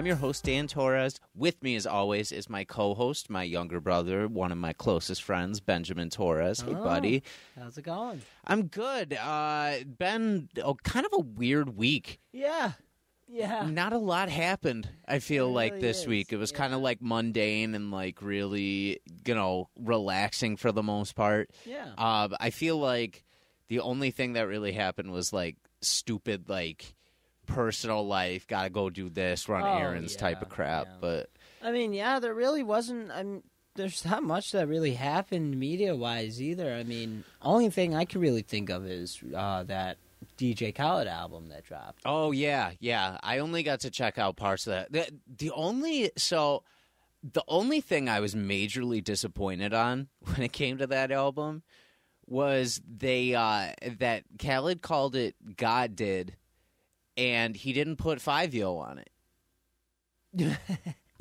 I'm your host, Dan Torres. With me, as always, is my co host, my younger brother, one of my closest friends, Benjamin Torres. Hey, Hello. buddy. How's it going? I'm good. Uh, been oh, kind of a weird week. Yeah. Yeah. Not a lot happened, I feel like, this is, week. It was kind of like mundane and, like, really, you know, relaxing for the most part. Yeah. Uh, I feel like the only thing that really happened was like stupid, like personal life. Got to go do this, run Oh, errands, type of crap. yeah. But I mean, yeah, there really wasn't. I mean, there's not much that really happened media wise either. I mean, only thing I can really think of is uh, that DJ Khaled album that dropped. oh yeah, yeah. I only got to check out parts of that. The, the only so the only thing I was majorly disappointed on when it came to that album was they uh that Khaled called it God did and he didn't put Fivio on it.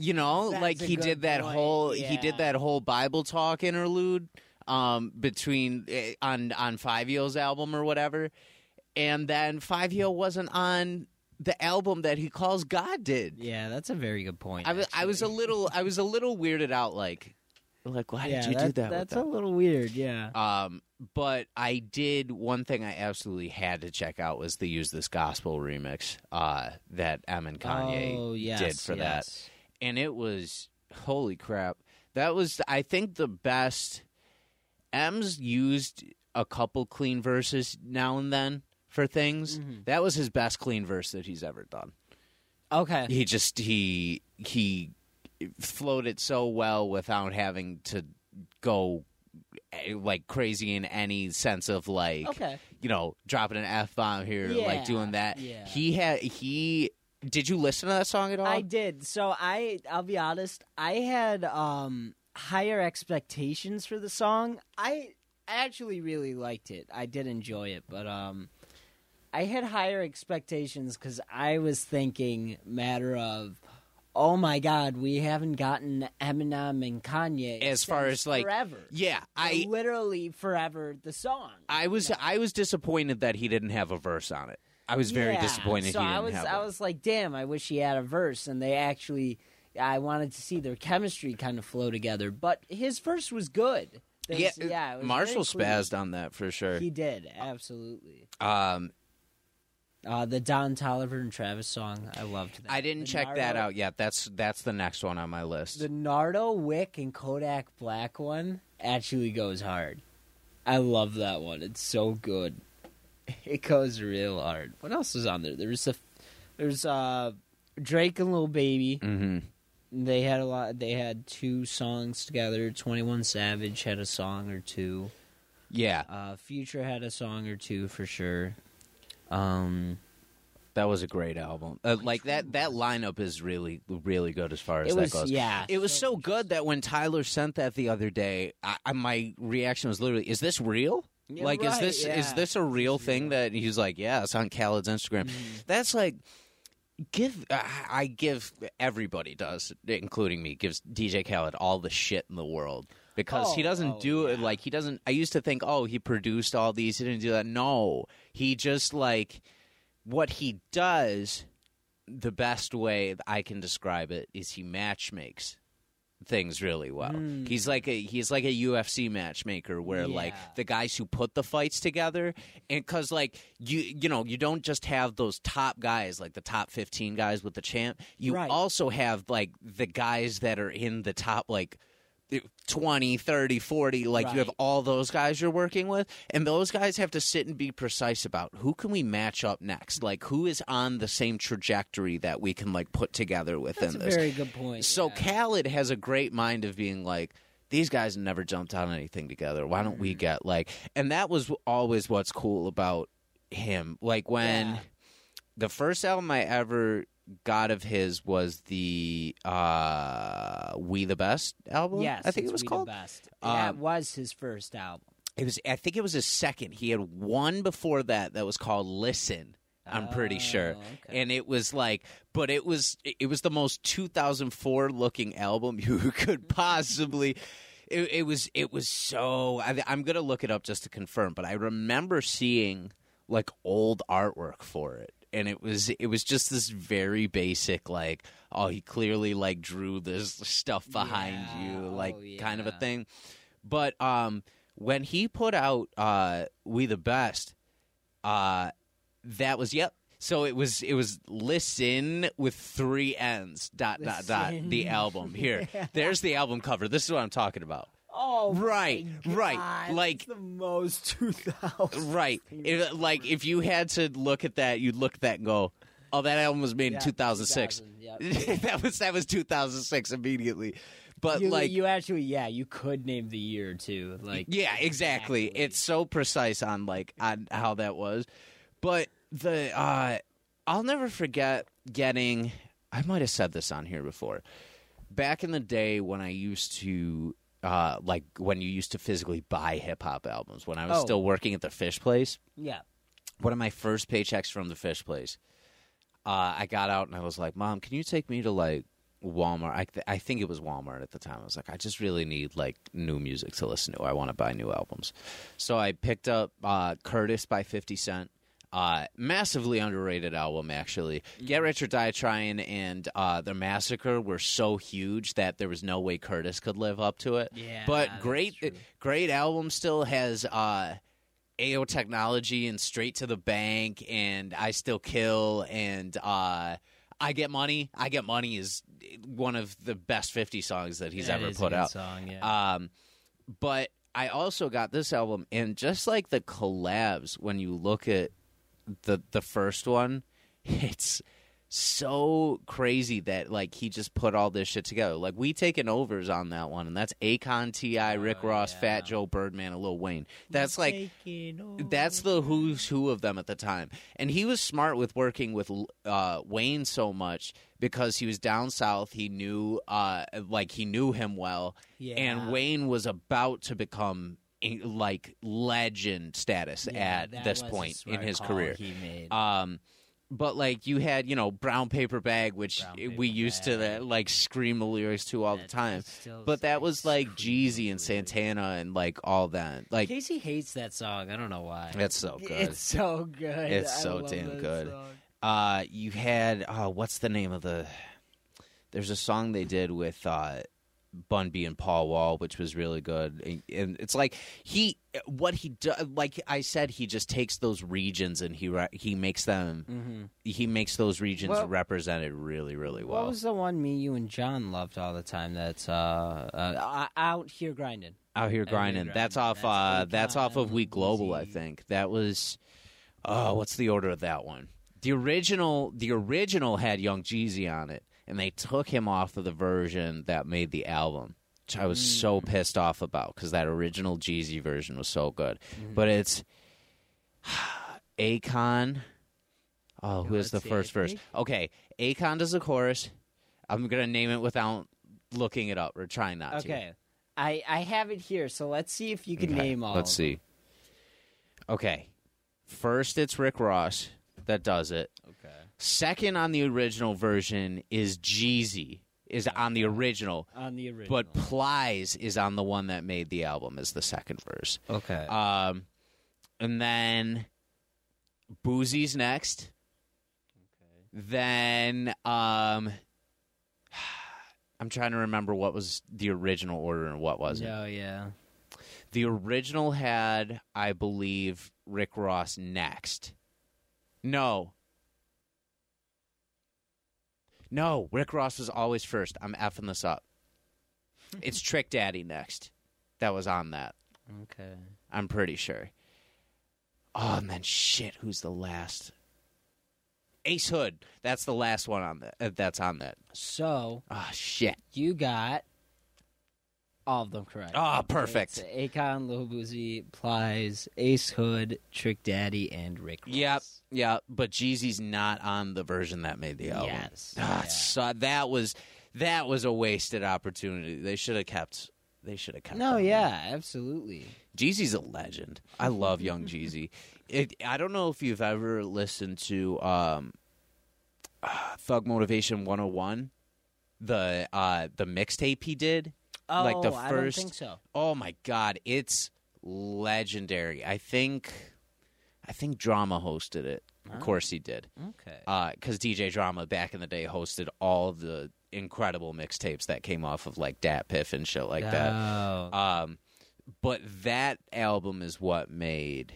You know, That's like he did that point, whole he did that whole Bible talk interlude um between eh, on on Fivio's album or whatever. And then Fivio wasn't on the album that he calls God did. Yeah, that's a very good point. I was I was a little I was a little weirded out like like why yeah, did you that, do that That's a little weird. Yeah. Um, but I did one thing I absolutely had to check out was the use this gospel remix uh, that M and Kanye oh, yes, did for that, and it was holy crap. That was I think the best. M's used a couple clean verses now and then for things. Mhm. That was his best clean verse that he's ever done. Okay. He just he he flowed it so well without having to go eh, like crazy in any sense of like Okay. you know dropping an f bomb here like doing that. yeah. He had he. Did you listen to that song at all? I did. So I I'll be honest, I had um higher expectations for the song. I I actually really liked it. I did enjoy it, but um I had higher expectations cuz I was thinking matter of Oh my God, we haven't gotten Eminem and Kanye As far as, like, forever. yeah, I literally forever the song. I was I was disappointed that he didn't have a verse on it. I was very Yeah, disappointed So he didn't I was, I one. was like, damn, I wish he had a verse, and they actually, I wanted to see their chemistry kind of flow together. But his verse was good. There's- yeah, yeah. it was Marshall spazzed on that for sure. He did absolutely. Um, Uh, the Don Toliver and Travis song, I loved that. I didn't The check that out yet. That's that's the next one on my list. The Nardo Wick and Kodak Black one actually goes hard. I love that one. It's so good. It goes real hard. What else is on there? There's a, there's uh, Drake and Lil Baby. mm-hmm. They had a lot. They had two songs together. Twenty One Savage had a song or two. Yeah, Uh, Future had a song or two for sure. Um, that was a great album. Uh, like that that lineup is really really good as far as it that was goes. yeah. It was so good that when Tyler sent that the other day, I, I, my reaction was literally, "Is this real? Yeah, like, is right, this is this a real thing?" real. That he's like, "Yeah, it's on Khaled's Instagram." Mhm. That's like give I I give everybody does, including me, gives DJ Khaled all the shit in the world because he Oh, doesn't oh, do it yeah. like he doesn't. I used to think, oh, he produced all these. He didn't do that. No, he just like what he does. The best way I can describe it is he match makes things really well. Mm. He's like a he's like a UFC matchmaker where like the guys who put the fights together and cuz like you you know, you don't just have those top guys like the top 15 guys with the champ. You Right. also have like the guys that are in the top like 20, 30, 40, like you have all those guys you're working with, and those guys have to sit and be precise about who can we match up next? Like who is on the same trajectory that we can like put together within That's a this. very good point. So yeah. Khaled has a great mind of being like, these guys never jumped on anything together. Why don't Mm-hmm. we get like? And that was always what's cool about him. Like when Yeah. the first album I ever got of his was the uh We the Best album. yes, I think it was We the called. Best. Um, that was his first album. It was. I think it was his second. He had one before that that was called Listen. I'm pretty sure. Oh, okay. And it was like, but it was it was the most 2004 looking album you could possibly. It, it was it was so. I, I'm gonna look it up just to confirm, but I remember seeing like old artwork for it, and it was it was just this very basic like, oh, he clearly like drew this stuff behind Yeah. you, like Oh, kind of a thing. But um, when he put out uh, "We the Best," uh, that was yep. So it was it was listen with three N's dot dot dot the album here. There's the album cover. This is what I'm talking about. Oh, Right, right, like- the most 2000. Right. If, like if you had to look at that, you'd look at that and go, "Oh, that album was made Yeah, in 2006." 2000, yep. that was that was 2006 immediately. But you, like you actually, yeah, you could name the year too. Like, yeah exactly. it's so precise on like on how that was but the uh i'll never forget getting i might have said this on here before back in the day when i used to uh like when you used to physically buy hip-hop albums when i was Oh. still working at the fish place yeah, one of my first paychecks from the fish place, uh, I got out and I was like, "Mom, can you take me to like Walmart?" I, th- I think it was Walmart at the time. I was like, "I just really need like new music to listen to. I want to buy new albums." So I picked up uh, Curtis by Fifty Cent. Uh, massively underrated album, actually. Get Rich or Die Trying and uh, The Massacre were so huge that there was no way Curtis could live up to it. Yeah, but great, great album. Still has uh, AO Technology and Straight to the Bank and I Still Kill and uh, I Get Money. I Get Money is one of the best 50 songs that he's That ever put out. Song, yeah. Um, but I also got this album, and just like the collabs, when you look at the the first one, it's so crazy that like he just put all this shit together. Like we taking overs on that one, and that's Akon, Ti, Rick Oh, Ross, yeah. Fat Joe, Birdman, and Lil Wayne. That's like that's the who's who of them at the time. And he was smart with working with uh, Wayne so much because he was down south. He knew, uh, like, he knew him well. Yeah. And Wayne was about to become like legend status Yeah, at this point in his career. Um, but like you had, you know, brown paper bag, which Brown we used to Bag. uh, like scream the lyrics to all the time. But that was like Jeezy and. Santana and like all that. Like Casey hates that song. I don't know why. that's so good. It's so good. It's I so damn good. song. uh you had uh what's the name of the there's a song they did with uh Bun B and Paul Wall, which was really good, and, and it's like he, what he does, like I said, he just takes those regions and he re- he makes them, Mhm. he makes those regions Well- represented really, really well. What was the one me, you, and John loved all the time? That's uh, uh out here grinding. Out here Out Here grinding. Grinding. That's off. That's uh, that's off of We Global, I think. That was. Oh, what's the order of that one? The original. The original had Young Jeezy on it, and they took him off of the version that made the album. Which I was Mm. so pissed off about because that original Jeezy version was so good. Mm-hmm. But it's Akon. Oh, who is the first verse? Okay, Akon does the chorus. I'm gonna name it without looking it up or trying not to. Okay, I I have it here. So let's see if you can Okay, name all. Let's see. Okay. First, it's Rick Ross that does it. Second on the original version is Jeezy, is on the original. On the original. But Plies is on the one that made the album as the second verse. okay. Um, and then Boosie's next. Okay. Then um, I'm trying to remember what was the original order and what wasn't. Oh yeah. The original had, I believe, Rick Ross next. No. No, Rick Ross was always first. I'm effing this up. it's Trick Daddy next. That was on that. Okay. I'm pretty sure. Oh, and then shit, who's the last? Ace Hood. That's the last one on that. Uh, that's on that. So Ah, shit. you got all of them correct. Ah, perfect. It's Akon, Lil Boosie, Plies, Ace Hood, Trick Daddy, and Rick Ross. Yep, yeah, but Jeezy's not on the version that made the album. Yes. Ah, Yeah. so that was that was a wasted opportunity. They should have kept. They should have kept. No, yeah, absolutely. Jeezy's a legend. I love Young Jeezy. It, I don't know if you've ever listened to um, uh, Thug Motivation 101, the uh, the mixtape he did. Oh, Like the I don't first- think so. Oh my god, it's legendary. I think I think Drama hosted it. Of Oh. course he did. Okay. Because DJ Drama back in the day hosted all the incredible mixtapes that came off of like DatPiff and shit like that. Oh. Um, but that album is what made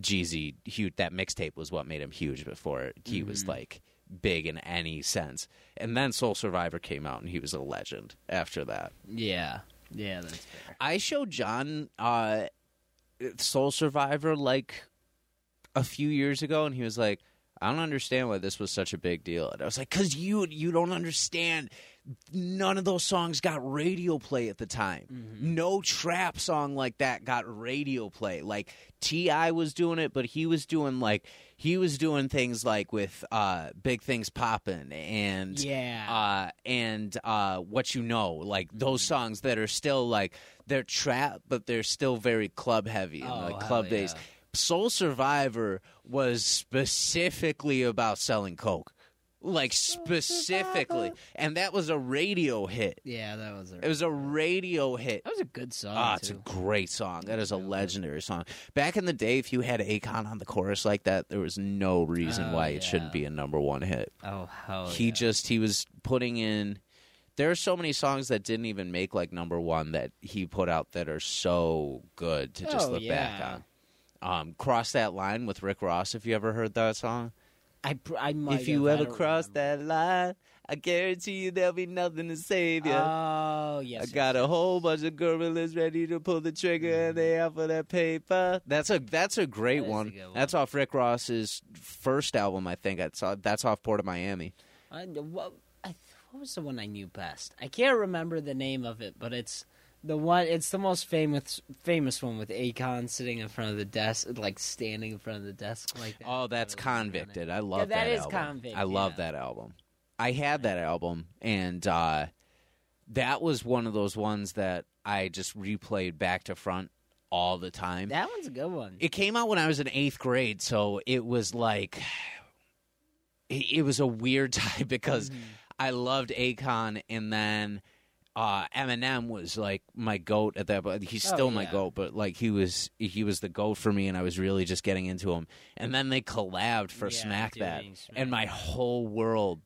Jeezy huge. That mixtape was what made him huge before he was like big in any sense. And then Soul Survivor came out, and he was a legend after that. yeah. Yeah, that's fair. I showed John uh, Soul Survivor like a few years ago, and he was like, "I don't understand why this was such a big deal." And I was like, "Cause you you don't understand. None of those songs got radio play at the time. No trap song like that got radio play. Like Ti was doing it, but he was doing like he was doing things like with uh, big things popping and Yeah. uh, and uh, what you know, like those songs that are still like they're trap, but they're still very club heavy and Oh, like club based. yeah. Soul Survivor was specifically about selling coke, like specifically, and that was a radio hit. yeah, that was a It was a radio hit. that was a good song. Ah, it's a too. great song. That is a legendary song. Back in the day, if you had Akon on the chorus like that, there was no reason Oh, why it shouldn't yeah. be a number one hit Oh hell. he yeah. just he was putting in there are so many songs that didn't even make like number one that he put out that are so good to just Oh, look back yeah. on um cross that line with rick ross if you ever heard that song I pr- I might if you have, ever cross remember. that line i guarantee you there'll be nothing to save you Oh yes. I yes, got a whole bunch of gorillas ready to pull the trigger, and they out for that paper. That's a that's a great That is a one. one. That's off Rick Ross's first album, I think. That's that's off Port of Miami. I, what, I, what was the one I knew best? I can't remember the name of it, but it's the one. It's the most famous famous one with Akon sitting in front of the desk, like standing in front of the desk like that. Oh, that's Really on it. Konvicted. I love that that. is album. Convict, I love yeah. that album. I had that album, and uh, that was one of those ones that I just replayed back to front all the time. That one's a good one. it came out when I was in eighth grade, so it was like it, it was a weird time because Mm-hmm. I loved Akon, and then uh, Eminem was like my goat at that. But he's Oh, still my goat, but like he was he was the goat for me, and I was really just getting into him. And then they collabed for Yeah, Smack That, Smack and my whole world,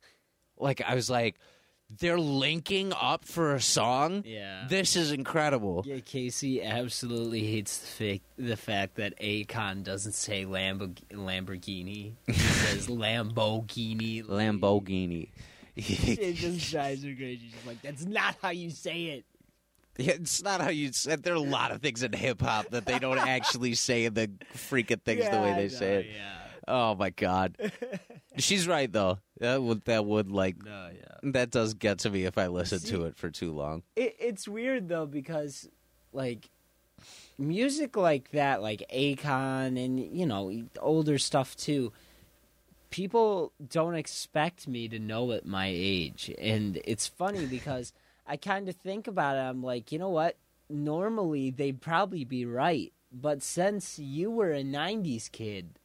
like I was like, they're linking up for a song. yeah. This is incredible. yeah, Casey absolutely hates the, fact the fact that Akon doesn't say Lambo- Lamborghini. He says Lamborghini. Lamborghini. It just drives her crazy. She's like, "That's not how you say it." Yeah, it's not how you said. There are a lot of things in hip hop that they don't actually say the freaking things the way they I say it. Yeah. Oh my god, she's right though. That would that would like No, yeah. that does get to me if I listen See- to it for too long. It, it's weird though because, like, music like that, like Akon and you know older stuff too. People don't expect me to know at my age, and it's funny because I kind of think about it. I'm like, you know what? Normally they'd probably be right, but since you were a '90s kid,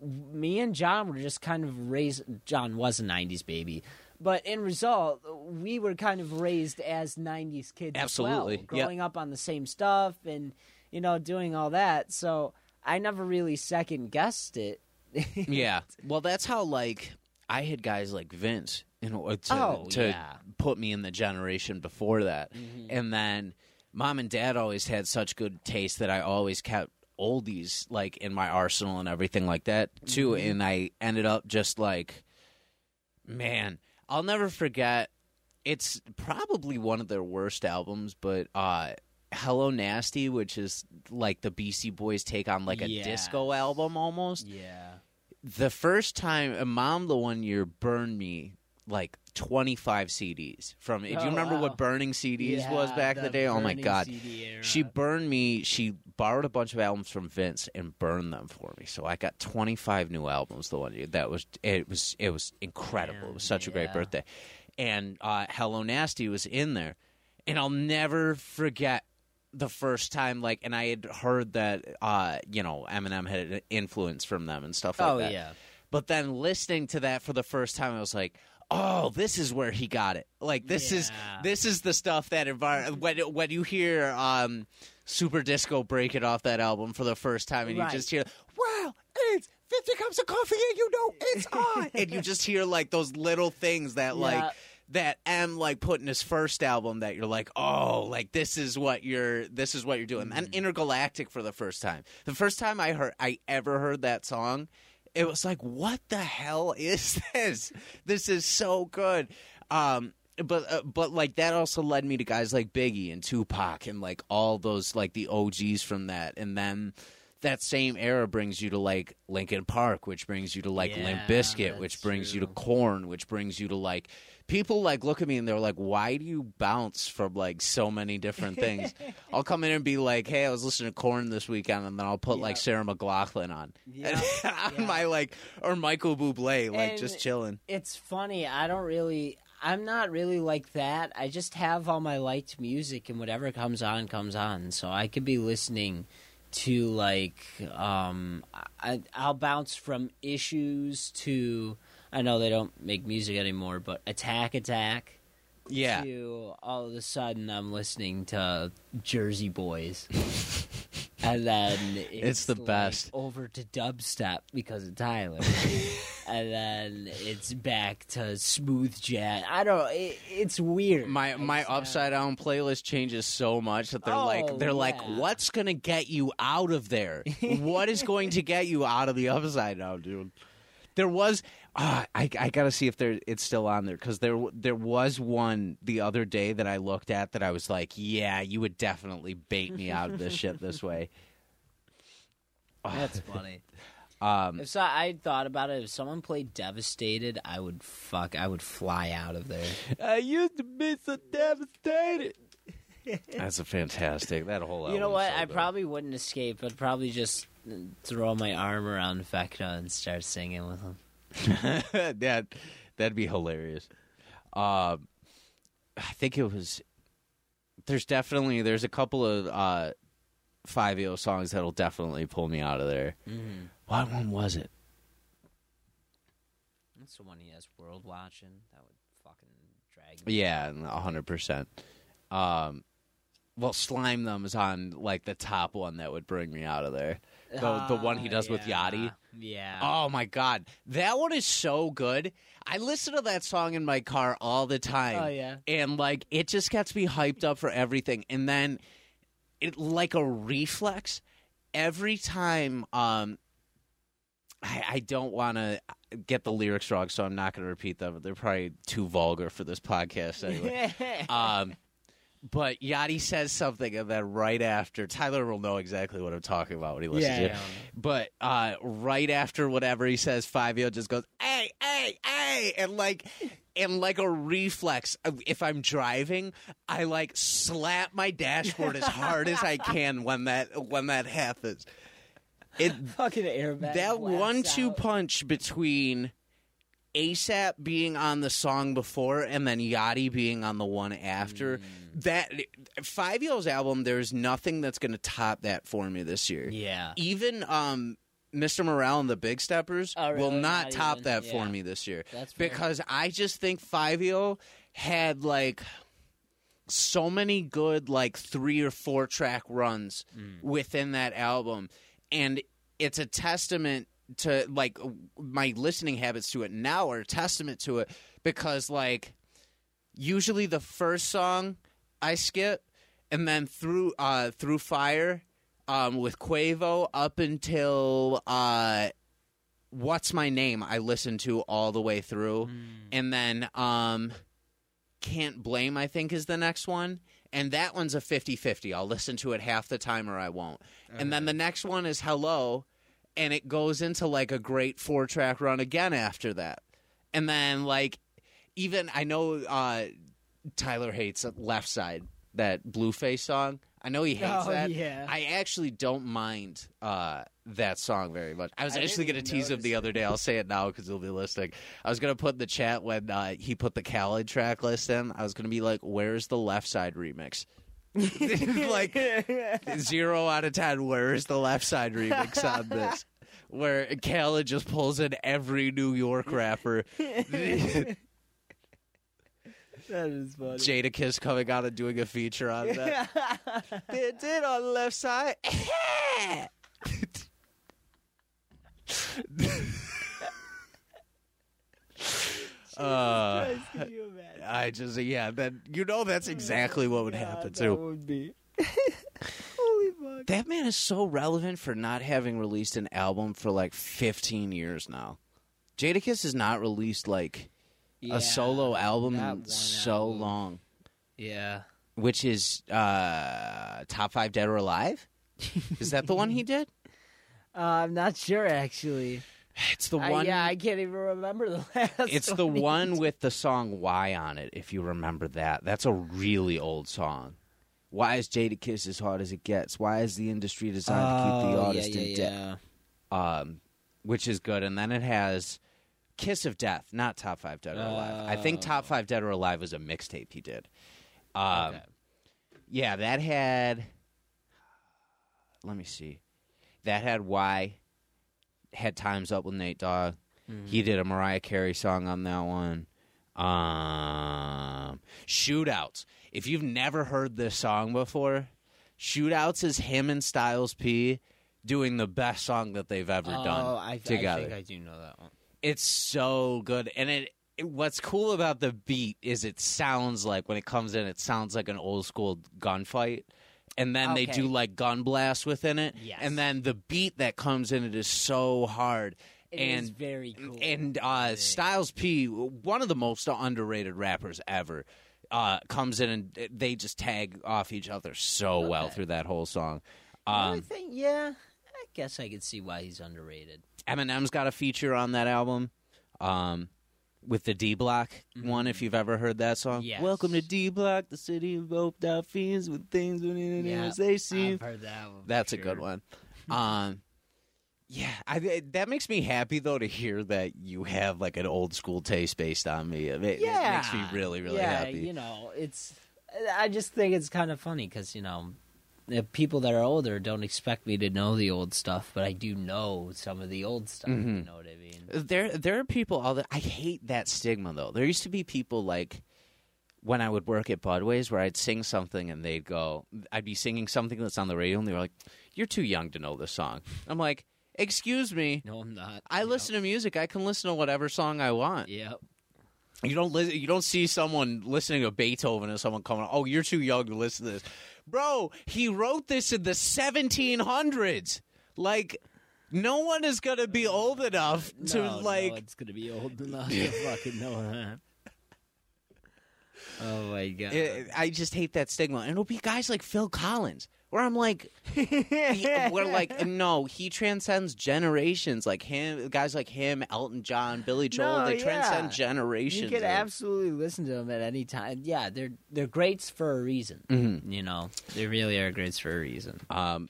me and John were just kind of raised. John was a '90s baby, but in result, we were kind of raised as '90s kids. Absolutely, as well, growing up on the same stuff and you know doing all that. So I never really second guessed it. yeah, well, that's how like I had guys like Vince, you know, to, Oh, to yeah. put me in the generation before that, and then mom and dad always had such good taste that I always kept oldies like in my arsenal and everything like that too, and I ended up just like, man, I'll never forget it's probably one of their worst albums, but uh, Hello Nasty, which is like the Beastie Boys take on like a Yes. disco album almost. Yeah. The first time, Mom, the one year burned me like 25 CDs from. Do you Oh, remember wow. what burning CDs was Yeah, back in the day? Oh my god. She burned me. She borrowed a bunch of albums from Vince and burned them for me. So I got 25 new albums the one year. That was it was it was incredible. It was such a great birthday. And uh, Hello Nasty was in there, and I'll never forget the first time. Like, and I had heard that uh, you know Eminem had an influence from them and stuff like Oh that. yeah. But then listening to that for the first time, I was like, "Oh, this is where he got it. Like this is this is the stuff that envir- when when you hear um, Super Disco Breakin' off that album for the first time, and Right. you just hear, "Wow, it's." 50 cups of coffee and you know it's on and you just hear like those little things that like Yeah. That M like put in his first album that you're like, oh, like this is what you're this is what you're doing. And Intergalactic for the first time. The first time I heard I ever heard that song, it was like, what the hell is this? This is so good. Um but uh, but like that also led me to guys like Biggie and Tupac and like all those like the OGs from that and then that same era brings you to like Linkin Park, which brings you to like Limp Yeah, Bizkit, which brings you to true. Korn, which brings you to like people like look at me and they're like, "Why do you bounce from like so many different things?" I'll come in and be like, "Hey, I was listening to Korn this weekend," and then I'll put like Sarah McLachlan on, Yeah, on yeah. my like or Michael Bublé, like And- just chilling. It's funny. I don't really. I'm not really like that. I just have all my liked music, and whatever comes on comes on. So I could be listening to like um I, I'll bounce from issues to I know they don't make music anymore, but Attack Attack. Yeah, To all of a sudden, I'm listening to Jersey Boys. And then it's, It's the like, best. over to dubstep because of Tyler, and then it's back to smooth jazz. I don't. It, it's weird. my my upside down playlist changes so much that they're like Oh, they're like what's gonna get you out of there what is going to get you out of the upside down dude there was uh, I I gotta see if there it's still on there because there there was one the other day that I looked at that I was like yeah you would definitely bait me out of this shit this way That's funny. um If so, I thought about it. If someone played Devastated, I would fuck. I would fly out of there. I used to be so devastated that's a fantastic that whole you know what? so I good. probably wouldn't escape. I'd probably just throw my arm around Fecta and start singing with him. that that'd be hilarious. Um, I think it was. There's definitely there's a couple of uh, Fivio songs that'll definitely pull me out of there. Mm-hmm. What one was it? That's the one he has world watching. That would fucking drag me. Yeah, hundred percent. Um, well, slime them is on like the top one that would bring me out of there. The the one he Ah, does with yeah. Yachty. Yeah. Oh my god, that one is so good. I listen to that song in my car all the time. Oh, yeah. and like it just gets me hyped up for everything. And then, it like a reflex. Every time, um, I, I don't want to get the lyrics wrong, so I'm not going to repeat them. They're probably too vulgar for this podcast anyway. um, but Yachty says something, and then right after, Tyler will know exactly what I'm talking about when he listens Yeah, to it. yeah. But uh, right after whatever he says, Five just goes, "Hey, hey, hey!" and like, and like a reflex. If I'm driving, I like slap my dashboard as hard as I can when that when that happens. It fucking airbag. that one-two punch between ASAP being on the song before and then Yachty being on the one after. Mm. That Fivio's album, there's nothing that's going to top that for me this year. Yeah. Even um, Mr. Morale and the Big Steppers Oh, will not Not top even? that for me this year That's fair. because I just think Fivio had like so many good like three or four track runs Mm. within that album and it's a testament to like my listening habits to it now are a testament to it because like usually the first song I skip and then through uh through fire um with Quavo up until uh what's my name I listened to all the way through and then um Can't Blame, I think, is the next one. And that one's a 50 50. I'll listen to it half the time or I won't. And then the next one is Hello, and it goes into like a great four track run again after that. And then, like, even I know uh, Tyler hates Left Side, that Blueface song. I know he hates Oh, that. yeah. I actually don't mind uh, that song very much. I was I actually going to tease him the other day. I'll say it now because he'll be listening. I was going to put in the chat when uh, he put the Khaled track list in. I was going to be like, "Where's the Left Side remix?" Like zero out of ten. Where's the Left Side remix on this? Where Khaled just pulls in every New York rapper. that is funny. Jadakiss coming out and doing a feature on that. did on the left side. uh, Christ, can you imagine? I just yeah, that you know that's exactly what would Yeah, happen that too. would be. Holy fuck. That man is so relevant for not having released an album for like 15 years now. Jadakiss has not released like Yeah, a solo album in so album. long, Yeah. which is uh top 5 Dead or Alive? Is that the one he did? Uh, I'm not sure actually. It's the one yeah, I can't even remember the last. It's the one with the song "Why" on it. If you remember that, that's a really old song. Why is Jadakiss as hard as it gets? Why is the industry designed to keep the Oh, artist yeah, in debt? yeah. Um, which is good. And then it has "Kiss of Death," not Top Five Dead or Alive. I think Oh. Top Five Dead or Alive was a mixtape he did. Um, Okay. Yeah, that had. Let me see. That had "Why." Had "Times Up" with Nate Dogg. Mhm. He did a Mariah Carey song on that one. Um, Shootouts. If you've never heard this song before, Shootouts is him and Styles P doing the best song that they've ever oh, done I, I together. think I do know that one. it's so good, and it, it. What's cool about the beat is it sounds like when it comes in, it sounds like an old school gunfight. And then they do like gun blast within it, Yes. and then the beat that comes in it is so hard. It and very cool. and uh. Styles P, one of the most underrated rappers ever, uh, comes in and they just tag off each other so well through that whole song. I Um, think, yeah, I guess I could see why he's underrated. Eminem's got a feature on that album. Um, with the D Block one, if you've ever heard that song. Mm-hmm. Yes. Welcome to D Block, the city of hoped out fiends with things when as they seem. I've heard that one. That's a sure. good one. Um, yeah, I, that makes me happy though to hear that you have like an old school taste based on me. It, it Yeah, makes me really, really yeah, happy. You know, it's. I just think it's kind of funny because you know, people that are older don't expect me to know the old stuff, but I do know some of the old stuff. You Mhm. know what I mean? There, there are people. All that I hate that stigma though. There used to be people like when I would work at Budways where I'd sing something and they'd go, I'd be singing something that's on the radio and they were like, "You're too young to know this song." I'm like, "Excuse me." No, I'm not. I listen to music. I can listen to whatever song I want. Yep. You don't li- you don't see someone listening to Beethoven and someone coming, "Oh, you're too young to listen to this." Bro, he wrote this in the 1700s. Like no one is going to be old enough to no, like no, it's gonna be old enough to fucking know that. Oh my god! I- I just hate that stigma. And it'll be guys like Phil Collins where I'm like he- we're like no, he transcends generations like him guys like him, Elton John, Billy Joel, No, they yeah. transcend generations. you can absolutely listen to them at any time. Yeah, they're they're greats for a reason. Mhm. You know, they really are greats for a reason. Um,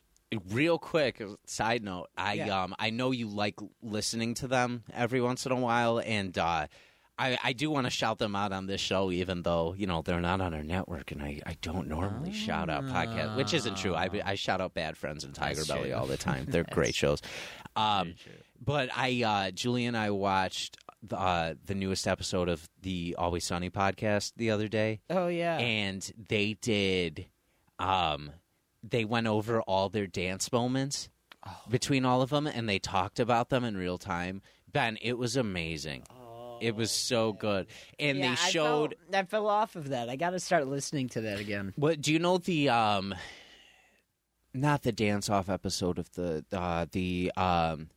real quick side note, I Yeah. um I know you like listening to them every once in a while, and uh, I I do want to shout them out on this show, even though you know they're not on our network, and I, I don't normally shout out podcasts, which isn't true. I I shout out Bad Friends and Tiger That's Belly true. all the time. They're great shows. Um, but I uh, Julie and I watched the, uh, the newest episode of the Always Sunny podcast the other day Oh yeah. and they did um they went over all their dance moments Oh. between all of them and they talked about them in real time ben it was amazing it was so good and Yeah, they I showed fell, I fell off of that. I got to start listening to that again. what do you know the um not the dance off episode of the uh the um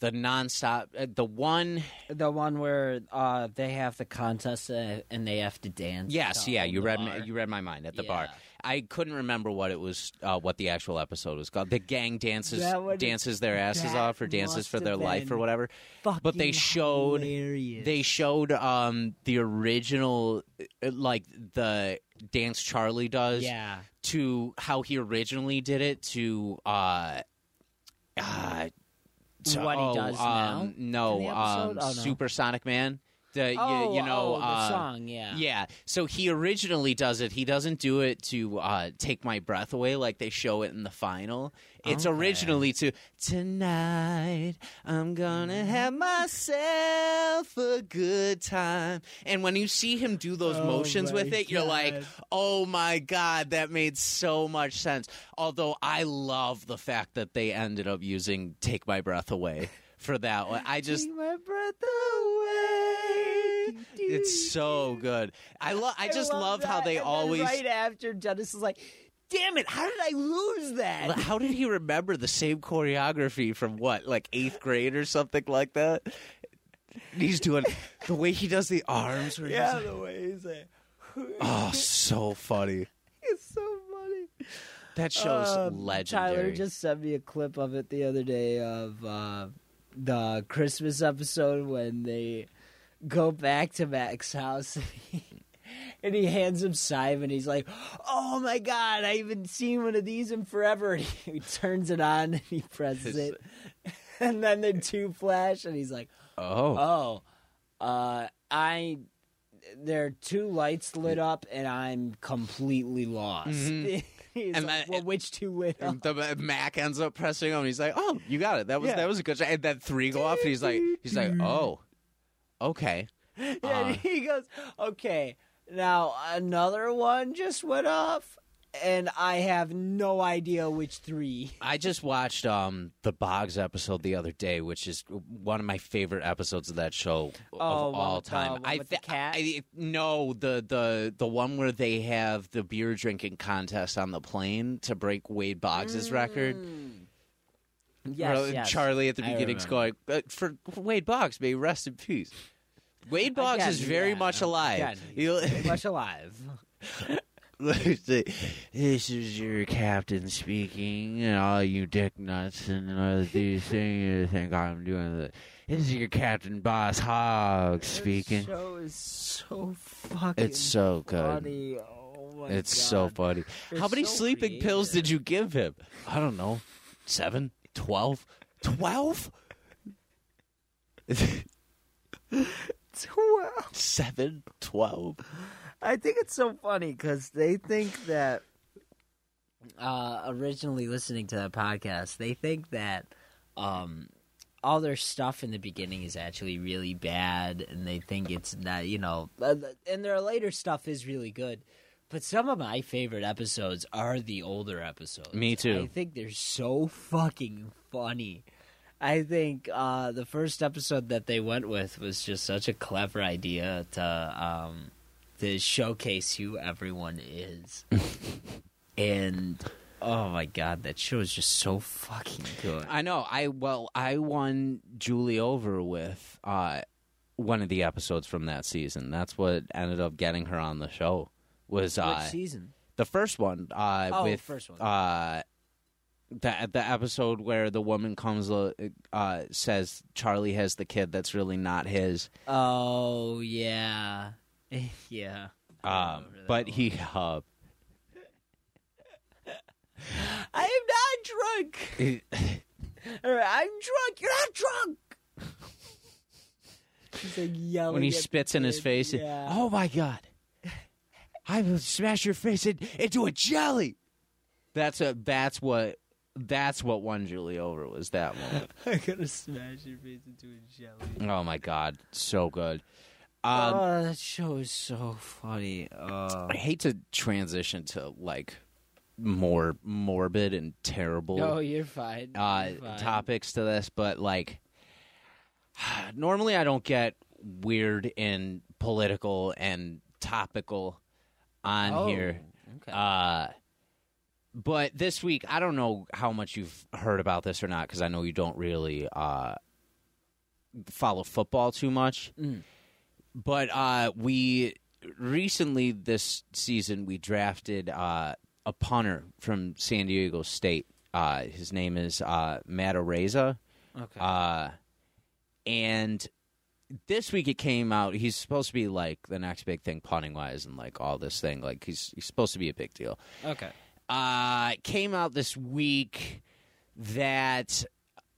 the nonstop, uh, the one. The one where uh, they have the contest uh, and they have to dance. Yes, yeah, you read my, you read my mind at the bar. Yeah. I couldn't remember what it was, uh, what the actual episode was called. The gang dances dances their asses off or dances for their life or whatever. but they showed hilarious. they showed um the original uh, like the dance Charlie does yeah. to how he originally did it to uh uh to- What he oh, does um, no, In the um? Oh, no. Supersonic Man. The you- Oh, you, know oh, the uh, song, yeah. yeah. So he originally does it. He doesn't do it to uh, take my breath away like they show it in the final. It's Okay. originally to tonight I'm gonna have myself a good time. And when you see him do those Oh motions with it, you're like, oh my god, that made so much sense. Although I love the fact that they ended up using "Take My Breath Away" for that one. I just Take my breath away. it's so good. I love. I just love, how they always. Right after Dennis is like, "Damn it! How did I lose that?" How did he remember the same choreography from what, like eighth grade or something like that? He's doing the way he does the arms. Where yeah, he's the way he's like, oh, so funny. it's so funny. That show's Um, legendary. Tyler just sent me a clip of it the other day of uh, the Christmas episode when they go back to Mac's house. And he hands him Simon. He's like, "Oh my god, I haven't seen one of these in forever." And he turns it on and he presses it, and then the two flash, and he's like, oh, "Oh, uh, I." There are two lights lit up, and I'm completely lost. Mhm. He's And like, that- well, which two? And the Mac ends up pressing him. He's like, "Oh, you got it. That was Yeah. that was a good shot." And then three go off, and he's like, "He's like, oh, okay." Yeah, Uh. and he goes, okay, now another one just went off, and I have no idea which three. I just watched um the Boggs episode the other day, which is one of my favorite episodes of that show Oh, of one all with the- time. one I with the cat? I, no, the the the one where they have the beer drinking contest on the plane to break Wade Boggs's record. Yes, Where yes. Charlie at the I beginning's going uh, for Wade Boggs, may rest in peace. Wade Boggs Again, is very yeah. much alive. Again, he's very much alive. This is your captain speaking, and all you dick nuts and all these things you think I'm doing. The, this is your captain, Boss Hog speaking. This show is so fucking. It's so good. funny. Oh my It's God. so funny. They're How many so sleeping pills did you give him? I don't know. Seven? Twelve? Twelve? Twelve. Seven? Twelve? I think it's so funny because they think that uh, originally listening to the podcast, they think that um, all their stuff in the beginning is actually really bad, and they think it's not, you know, and their later stuff is really good. But some of my favorite episodes are the older episodes. Me too. I think they're so fucking funny. I think uh, the first episode that they went with was just such a clever idea to um, to showcase who everyone is. and oh my god, that show is just so fucking good. I know. I well, I won Julie over with uh, one of the episodes from that season. That's what ended up getting her on the show. Was uh, Which season? the first one uh, Oh, with first one. uh, the the episode where the woman comes uh, uh, says Charlie has the kid that's really not his. Oh yeah, yeah. Um, but one. he uh, I am not drunk. I'm drunk. You're not drunk. He's like yelling when he spits in his face. Yeah. Oh my god! I will smash your face in, into a jelly. That's a that's what that's what won Julie over was that moment. I'm gonna smash your face into a jelly. oh my god, so good. Um, oh, that show is so funny. Oh. I hate to transition to like more morbid and terrible Oh, you're fine. uh, You're fine. topics to this, but like normally I don't get weird and political and topical on Oh, here. Okay. Uh, but this week, I don't know how much you've heard about this or not because I know you don't really uh, follow football too much. Mm. But uh, we recently this season we drafted uh, a punter from San Diego State. Uh, his name is uh, Matt Araiza. Okay. Uh, and this week it came out. He's supposed to be like the next big thing punting wise, and like all this thing. Like he's he's supposed to be a big deal. okay. Uh, it came out this week that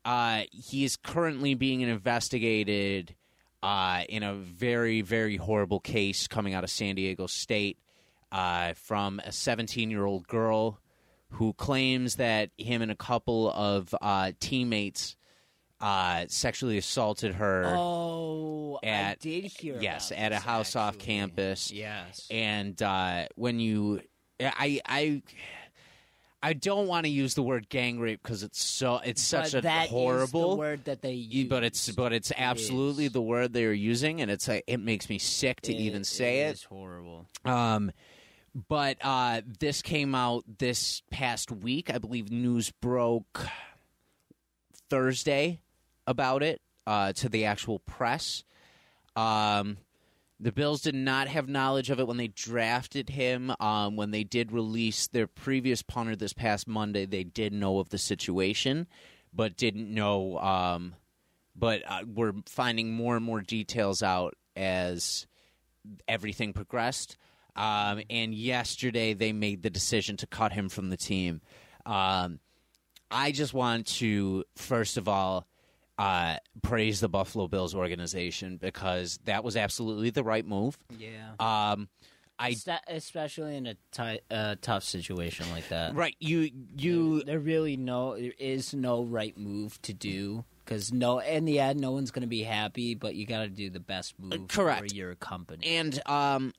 uh, he is currently being investigated uh, in a very very horrible case coming out of San Diego State uh, from a 17 year old girl who claims that him and a couple of uh, teammates uh, sexually assaulted her. Oh, I did hear. yes, at a house off campus. Yes. and uh, when you I I I don't want to use the word gang rape because it's so it's such but a horrible word that they use. but it's but it's absolutely is. the word they are using and it's like it makes me sick to even say it. it is horrible. um, but uh, this came out this past week. I believe news broke Thursday about it uh, to the actual press. Um, the Bills did not have knowledge of it when they drafted him. Um, when they did release their previous punter this past Monday, they did know of the situation, but didn't know. Um, but uh, we're finding more and more details out as everything progressed. Um, and yesterday they made the decision to cut him from the team. Um, I just want to first of all uh, praise the Buffalo Bills organization because that was absolutely the right move. Yeah. Um, I especially in a uh, tough situation like that. right you you there really no there is no right move to do because no in the end no one's going to be happy but you got to do the best move correct. for your company and um,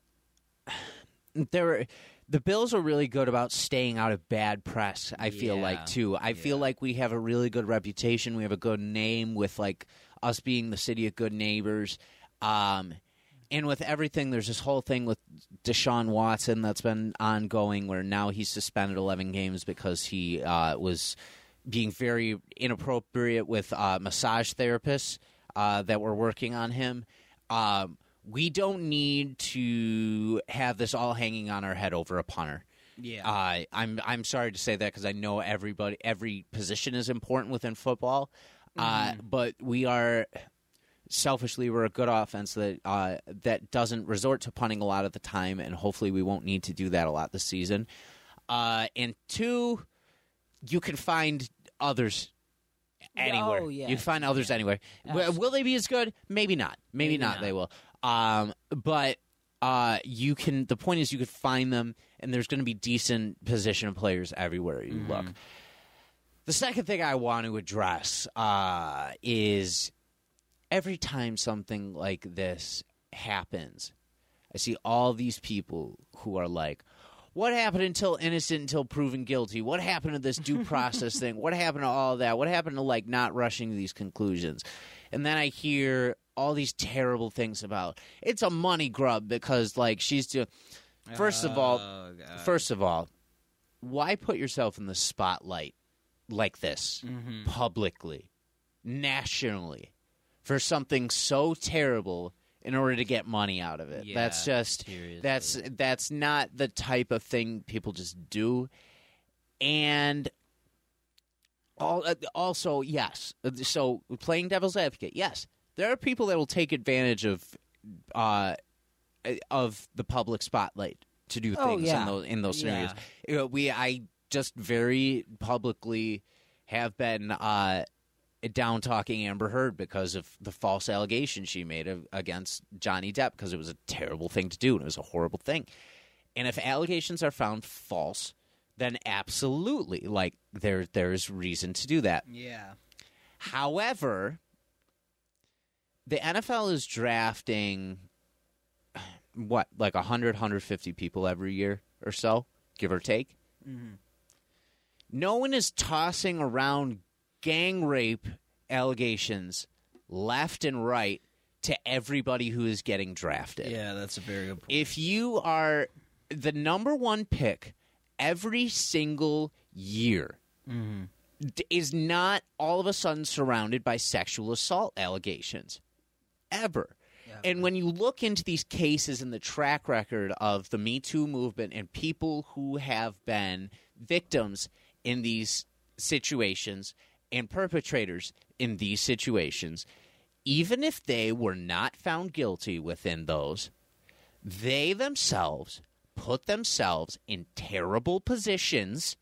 there the Bills are really good about staying out of bad press. I feel Yeah, like too. I feel like we have a really good reputation. We have a good name with like us being the city of good neighbors. Um, and with everything, there's this whole thing with Deshaun Watson that's been ongoing, where now he's suspended 11 games because he uh, was being very inappropriate with uh, massage therapists uh, that were working on him. Um, we don't need to have this all hanging on our head over a punter. yeah Uh, I'm I'm sorry to say that because I know everybody every position is important within football, uh, but we are selfishly we're a good offense that uh, that doesn't resort to punting a lot of the time, and hopefully we won't need to do that a lot this season. Uh, and two, you can find others anywhere. Oh, yeah. You can find others anywhere. Absolutely. Will they be as good? Maybe not. Maybe, Maybe not, not. They will. Um, but uh, you can. The point is, you could find them, and there's going to be decent position players everywhere you look. The second thing I want to address uh, is every time something like this happens, I see all these people who are like, what happened until innocent until proven guilty? What happened to this due process thing? What happened to all that? What happened to like not rushing these conclusions? And then I hear all these terrible things about it's a money grub because like she's doing. First of all, Oh, first of all, why put yourself in the spotlight like this Mhm. publicly, nationally, for something so terrible in order to get money out of it? that's just seriously. that's that's not the type of thing people just do. And all, uh, also, yes. uh, So playing devil's advocate, yes, there are people that will take advantage of uh, of the public spotlight to do Oh, things yeah. in those in those scenarios. You know, we I just very publicly have been uh, down talking Amber Heard because of the false allegation she made of, against Johnny Depp because it was a terrible thing to do and it was a horrible thing. And if allegations are found false, then absolutely, like there there's reason to do that. yeah However, the NFL is drafting what, like 100, 150 people every year or so, give or take. Mhm. No one is tossing around gang rape allegations left and right to everybody who is getting drafted. yeah that's a very good point If you are the number one pick every single year, Mhm. is not all of a sudden surrounded by sexual assault allegations ever. And when you look into these cases and the track record of the Me Too movement and people who have been victims in these situations and perpetrators in these situations, even if they were not found guilty within those, they themselves put themselves in terrible positions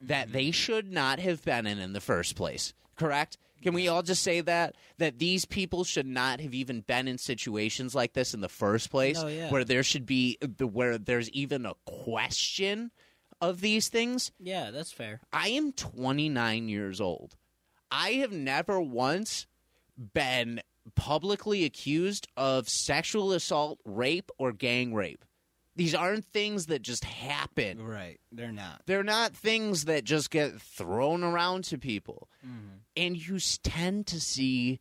that they should not have been in in the first place. Correct? Can we all just say that that these people should not have even been in situations like this in the first place, Oh, yeah. where there should be where there's even a question of these things? Yeah, that's fair. I am 29 years old. I have never once been publicly accused of sexual assault, rape, or gang rape. These aren't things that just happen. Right. They're not. They're not things that just get thrown around to people. And you tend to see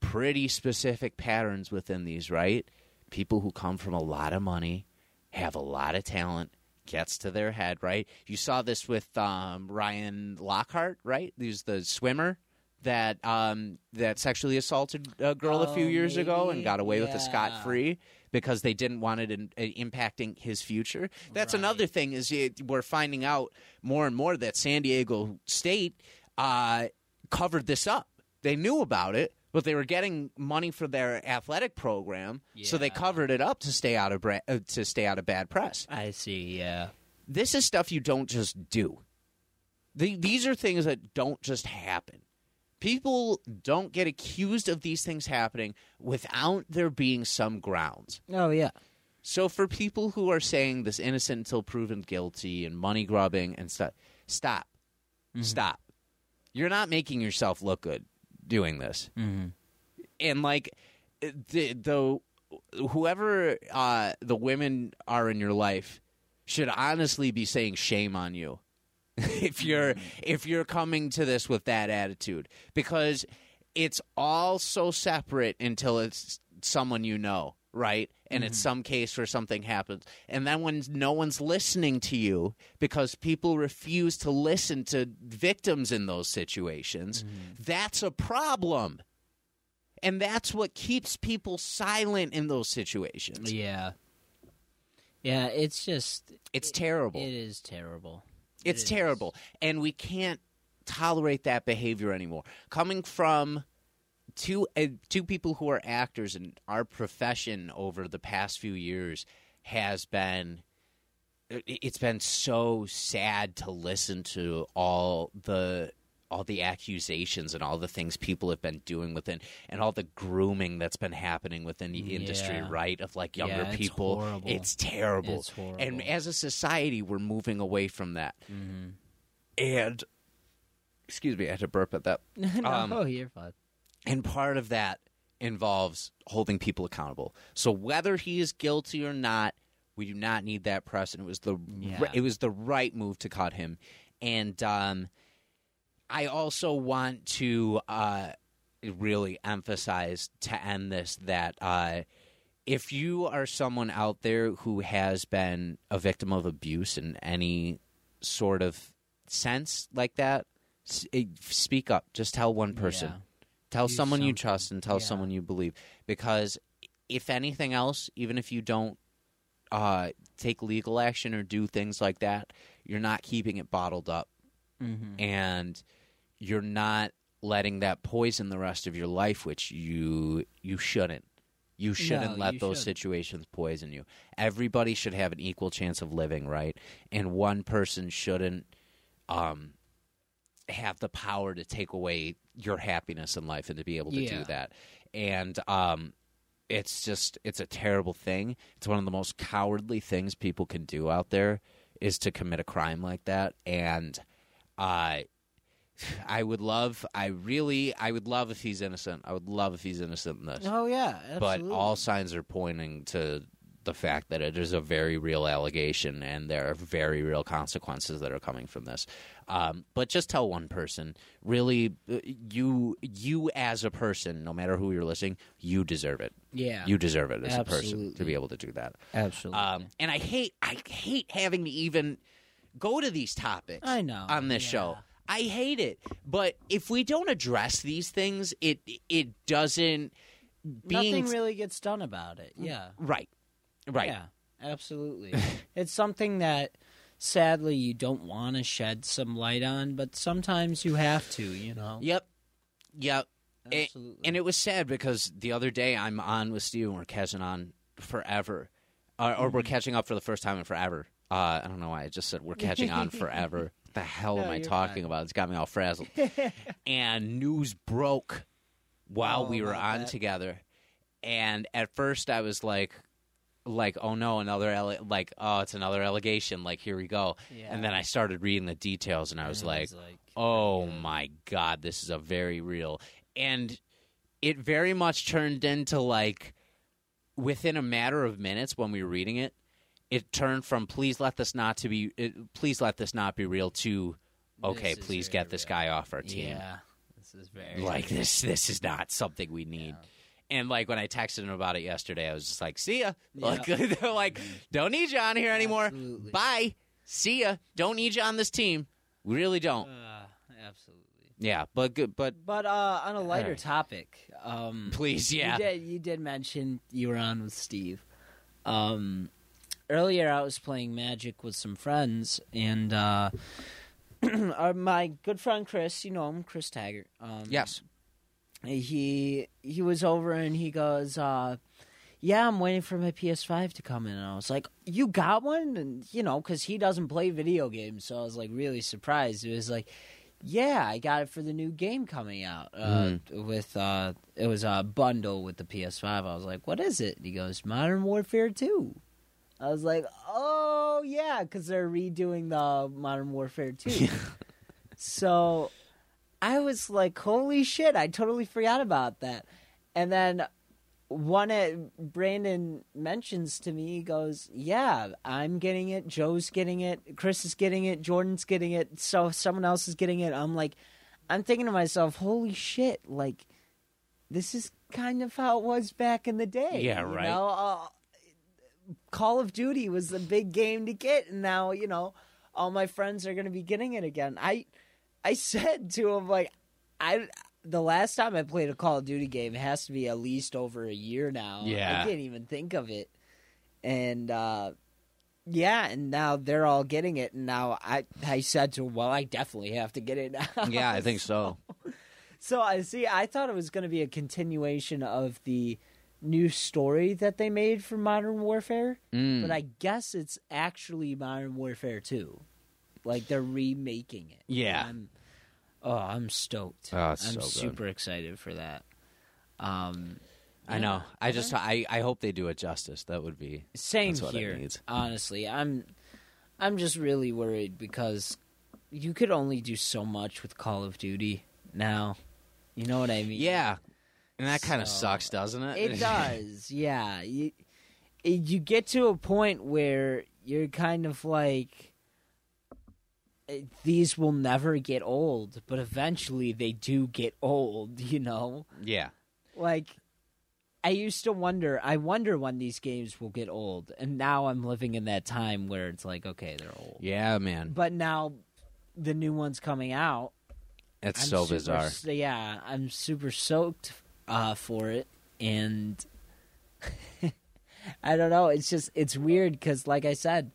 pretty specific patterns within these, right? People who come from a lot of money, have a lot of talent, gets to their head, right? You saw this with um, Ryan Lochte, right? He's the swimmer that um, that sexually assaulted a girl a few Oh, years ago and got away with a scot free because they didn't want it in, uh, impacting his future. That's Right. another thing is it, we're finding out more and more that San Diego State uh, covered this up. They knew about it, but they were getting money for their athletic program, so they covered it up to stay out of bra- uh, to stay out of bad press. I see. Yeah. This is stuff you don't just do. The, these are things that don't just happen. People don't get accused of these things happening without there being some grounds. Oh yeah. So for people who are saying this innocent until proven guilty and money grubbing and stuff, stop, stop. You're not making yourself look good doing this. Mm-hmm. And like the the whoever uh, the women are in your life should honestly be saying shame on you if you're if you're coming to this with that attitude because it's all so separate until it's someone you know right and it's mm-hmm. some case where something happens and then when no one's listening to you because people refuse to listen to victims in those situations mm-hmm. that's a problem and that's what keeps people silent in those situations Yeah. Yeah. It's just. it's terrible It is terrible. It's It terrible. And we can't tolerate that behavior anymore. Coming from two uh, two people who are actors in our profession over the past few years has been it's been so sad to listen to all the all the accusations and all the things people have been doing within and all the grooming that's been happening within the industry Yeah. right of like younger Yeah, it's people horrible. it's terrible It's horrible. and as a society we're moving away from that Mm-hmm. and excuse me i had to burp at that no, Um, you're fine. and part of that involves holding people accountable. So whether he is guilty or not, we do not need that precedent. It was the Yeah. it was the right move to cut him. And um, I also want to uh, really emphasize to end this that uh, if you are someone out there who has been a victim of abuse in any sort of sense like that, eh, speak up. Just tell one person. Yeah. Tell Do someone you trust and tell Yeah. someone you believe. Because if anything else, even if you don't uh, take legal action or do things like that, you're not keeping it bottled up Mm-hmm. and you're not letting that poison the rest of your life, which you you shouldn't. You shouldn't No, let you those shouldn't. situations poison you. Everybody should have an equal chance of living, right? And one person shouldn't um, have the power to take away your happiness in life and to be able to do that. And um, it's just it's a terrible thing. It's one of the most cowardly things people can do out there is to commit a crime like that. And uh, I would love, I really, I would love if he's innocent. I would love if he's innocent in this. Oh yeah, but all signs are pointing to the fact that it is a very real allegation and there are very real consequences that are coming from this. Um, but just tell one person, really, uh, you, you as a person, no matter who you're listening, you deserve it. yeah, You deserve it as a person to be able to do that. absolutely. Um, and I hate, I hate having to even go to these topics I know on this yeah. show. I hate it. But if we don't address these things, it it doesn't. Being Nothing really gets done about it. Yeah. right, right. Yeah, absolutely. it's something that sadly you don't want to shed some light on, but sometimes you have to, you know. Yep, yep. It- Absolutely. and it was sad because the other day I'm on with Steve and we're catching on forever, uh, or we're Mm-hmm. catching up for the first time in forever. Uh, I don't know why I just said we're catching on forever. The hell am I talking fine. about? It's got me all frazzled. and news broke while Oh, we were on that. together, and at first I was like. Like oh no another alle- like oh it's another allegation like here we go Yeah. and then I started reading the details and I was like like, oh, oh yeah. my god this is a very real and it very much turned into like within a matter of minutes when we were reading it it turned from please let this not to be it, please let this not be real to okay This please get this real. guy off our team. Yeah, this is very like this this is not something we need. And like when i texted him about it yesterday i was just like see ya. Like they're like don't need you on here anymore. Absolutely. bye. See ya. Don't need you on this team. We really don't. Uh, absolutely. yeah but good but But uh, on a lighter right. topic, um, please yeah. you did you did mention you were on with Steve. Um, earlier, I was playing Magic with some friends, and uh, my good friend Chris, you know him, Chris Taggart. Um, yes he he was over and he goes, uh, "Yeah, I'm waiting for my PS5 to come in." And I was like, "You got one?" And you know, because he doesn't play video games, so I was like really surprised. It was like, "Yeah, I got it for the new game coming out uh, with uh, it was a bundle with the PS5." I was like, "What is it?" And he goes, "Modern Warfare 2." I was like, "Oh yeah," because they're redoing the Modern Warfare 2. so I was like, holy shit, I totally forgot about that. And then one uh, Brandon mentions to me, he goes, yeah, I'm getting it, Joe's getting it, Chris is getting it, Jordan's getting it, so someone else is getting it. I'm like, I'm thinking to myself, holy shit, like, this is kind of how it was back in the day. Yeah, you right. know? Call of Duty was the big game to get, and now, you know, all my friends are going to be getting it again. I I said to him like I the last time I played a Call of Duty game it has to be at least over a year now. Yeah. I can't even think of it. And uh yeah, and now they're all getting it and now I I said to him, well, I definitely have to get it now. yeah i think so So I see I thought it was going to be a continuation of the new story that they made for Modern Warfare, Mm. but I guess it's actually Modern Warfare 2. Like they're remaking it. Yeah. I'm, oh, I'm stoked. Oh, I'm so good. super excited for that. Um, i know i just I, I hope they do it justice that would be Same That's what it here. Honestly, I'm I'm just really worried because you could only do so much with Call of Duty now. You know what I mean? yeah and that kind of So, sucks doesn't it It does. Yeah. You you get to a point where you're kind of like eh, these will never get old, but eventually they do get old, you know? yeah like I used to wonder. I wonder when these games will get old, and now I'm living in that time where it's like, okay, they're old. yeah man But now, the new one's coming out. it's I'm so super bizarre yeah, I'm super soaked uh, for it, and I don't know. It's just it's weird because, like I said,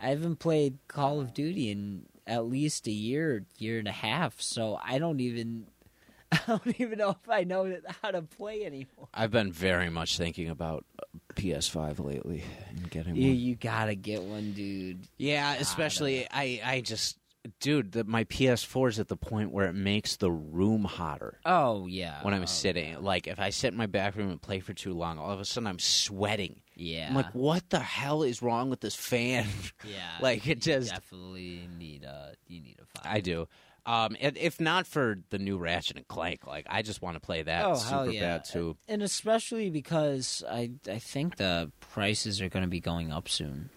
I haven't played Call of Duty in at least a year, year and a half. So I don't even. I don't even know if I know how to play anymore. i've been very much thinking about uh, ps5 lately and getting You, one you gotta get one, dude. yeah especially i i just dude the, my ps4 is at the point where it makes the room hotter Oh yeah. when I'm Oh, sitting. Like if I sit in my back room and play for too long, all of a sudden I'm sweating. Yeah. I'm like, what the hell is wrong with this fan? yeah. like, it you just- definitely need a you need a five. I do. Um, and if not for the new Ratchet and Clank, like I just want to play that oh super yeah. bad too. And especially because I I think the prices are going to be going up soon.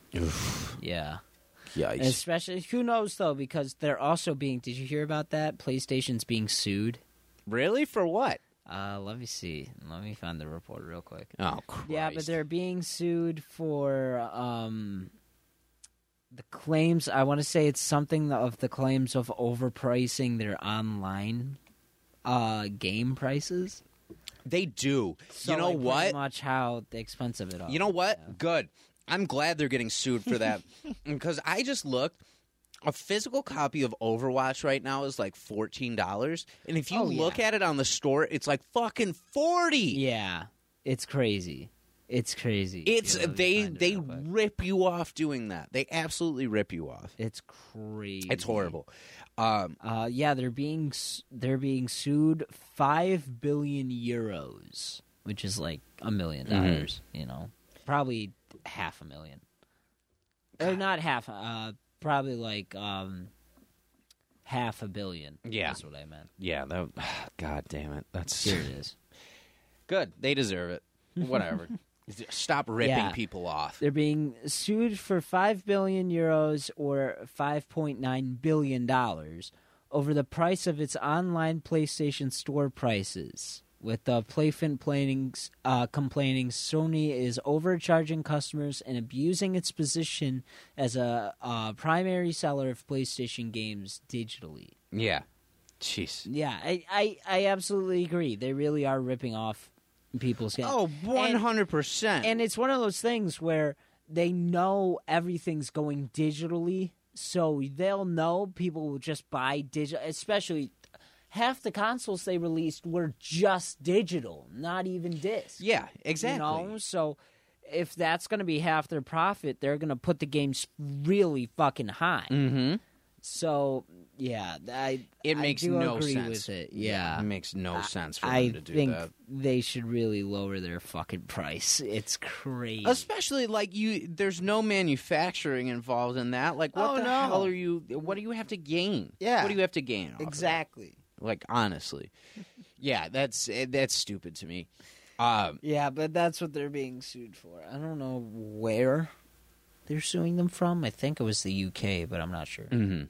Yeah. Yikes! especially who knows though because they're also being. Did you hear about that? PlayStation's being sued. Really? For what? Uh, let me see. Let me find the report real quick. Oh, Christ. Yeah, but they're being sued for um the claims. I want to say it's something of the claims of overpricing their online uh, game prices. They do. So, you know like, what? Much how expensive it all. You know what? Yeah. Good. I'm glad they're getting sued for that because I just looked. A physical copy of Overwatch right now is like fourteen dollars, and if you Oh, look at it on the store, it's like fucking forty. Yeah, it's crazy. It's crazy. It's they find it they real quick. rip you off doing that. They absolutely rip you off. It's crazy. It's horrible. Um, Uh, yeah, they're being s- they're being sued five billion euros, which is like a million Mhm. dollars. You know, probably half a million, or not half. Uh, probably like um, half a billion. Yeah. that's what I meant. yeah, that. God damn it. That's Here it is. good. They deserve it. Whatever. Stop ripping Yeah. people off. They're being sued for 5 billion euros or 5.9 billion dollars over the price of its online PlayStation Store prices. With the plaintiff complaining, uh, complaining Sony is overcharging customers and abusing its position as a uh, primary seller of PlayStation games digitally. Yeah. Jeez. Yeah, I, I, I absolutely agree. They really are ripping off people's games. Oh, 100%. and it's one of those things where they know everything's going digitally so they'll know people will just buy digital especially half the consoles they released were just digital not even disc yeah, exactly. you know so if that's going to be half their profit they're going to put the games really fucking high Mm-hmm. so yeah i It I makes no sense. it yeah It makes no I- sense for I them to do think that. they should really lower their fucking price. It's crazy. Especially like you, there's no manufacturing involved in that. Like, what Oh, the no. hell are you? What do you have to gain? Yeah. what do you have to gain? Exactly. Like, honestly, yeah, that's eh, that's stupid to me. Um, Yeah, but that's what they're being sued for. I don't know where they're suing them from. I think it was the UK, but I'm not sure. mhm.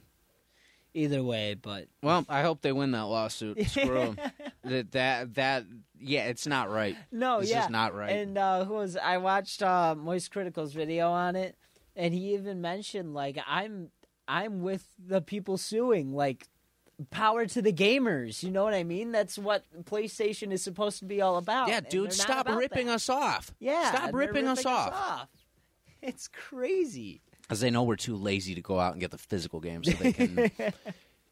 Either way, but Well, I hope they win that lawsuit. Screw 'em. that that that yeah, it's not right. no, It's yeah, just not right. And uh, who was I watched uh, MoistCr1tikal's video on it, and he even mentioned like I'm I'm with the people suing like. Power to the gamers, you know what I mean? That's what PlayStation is supposed to be all about. yeah, dude, stop ripping that. us off. Yeah, stop they're ripping, us off. It's crazy. Because they know we're too lazy to go out and get the physical game, so they can.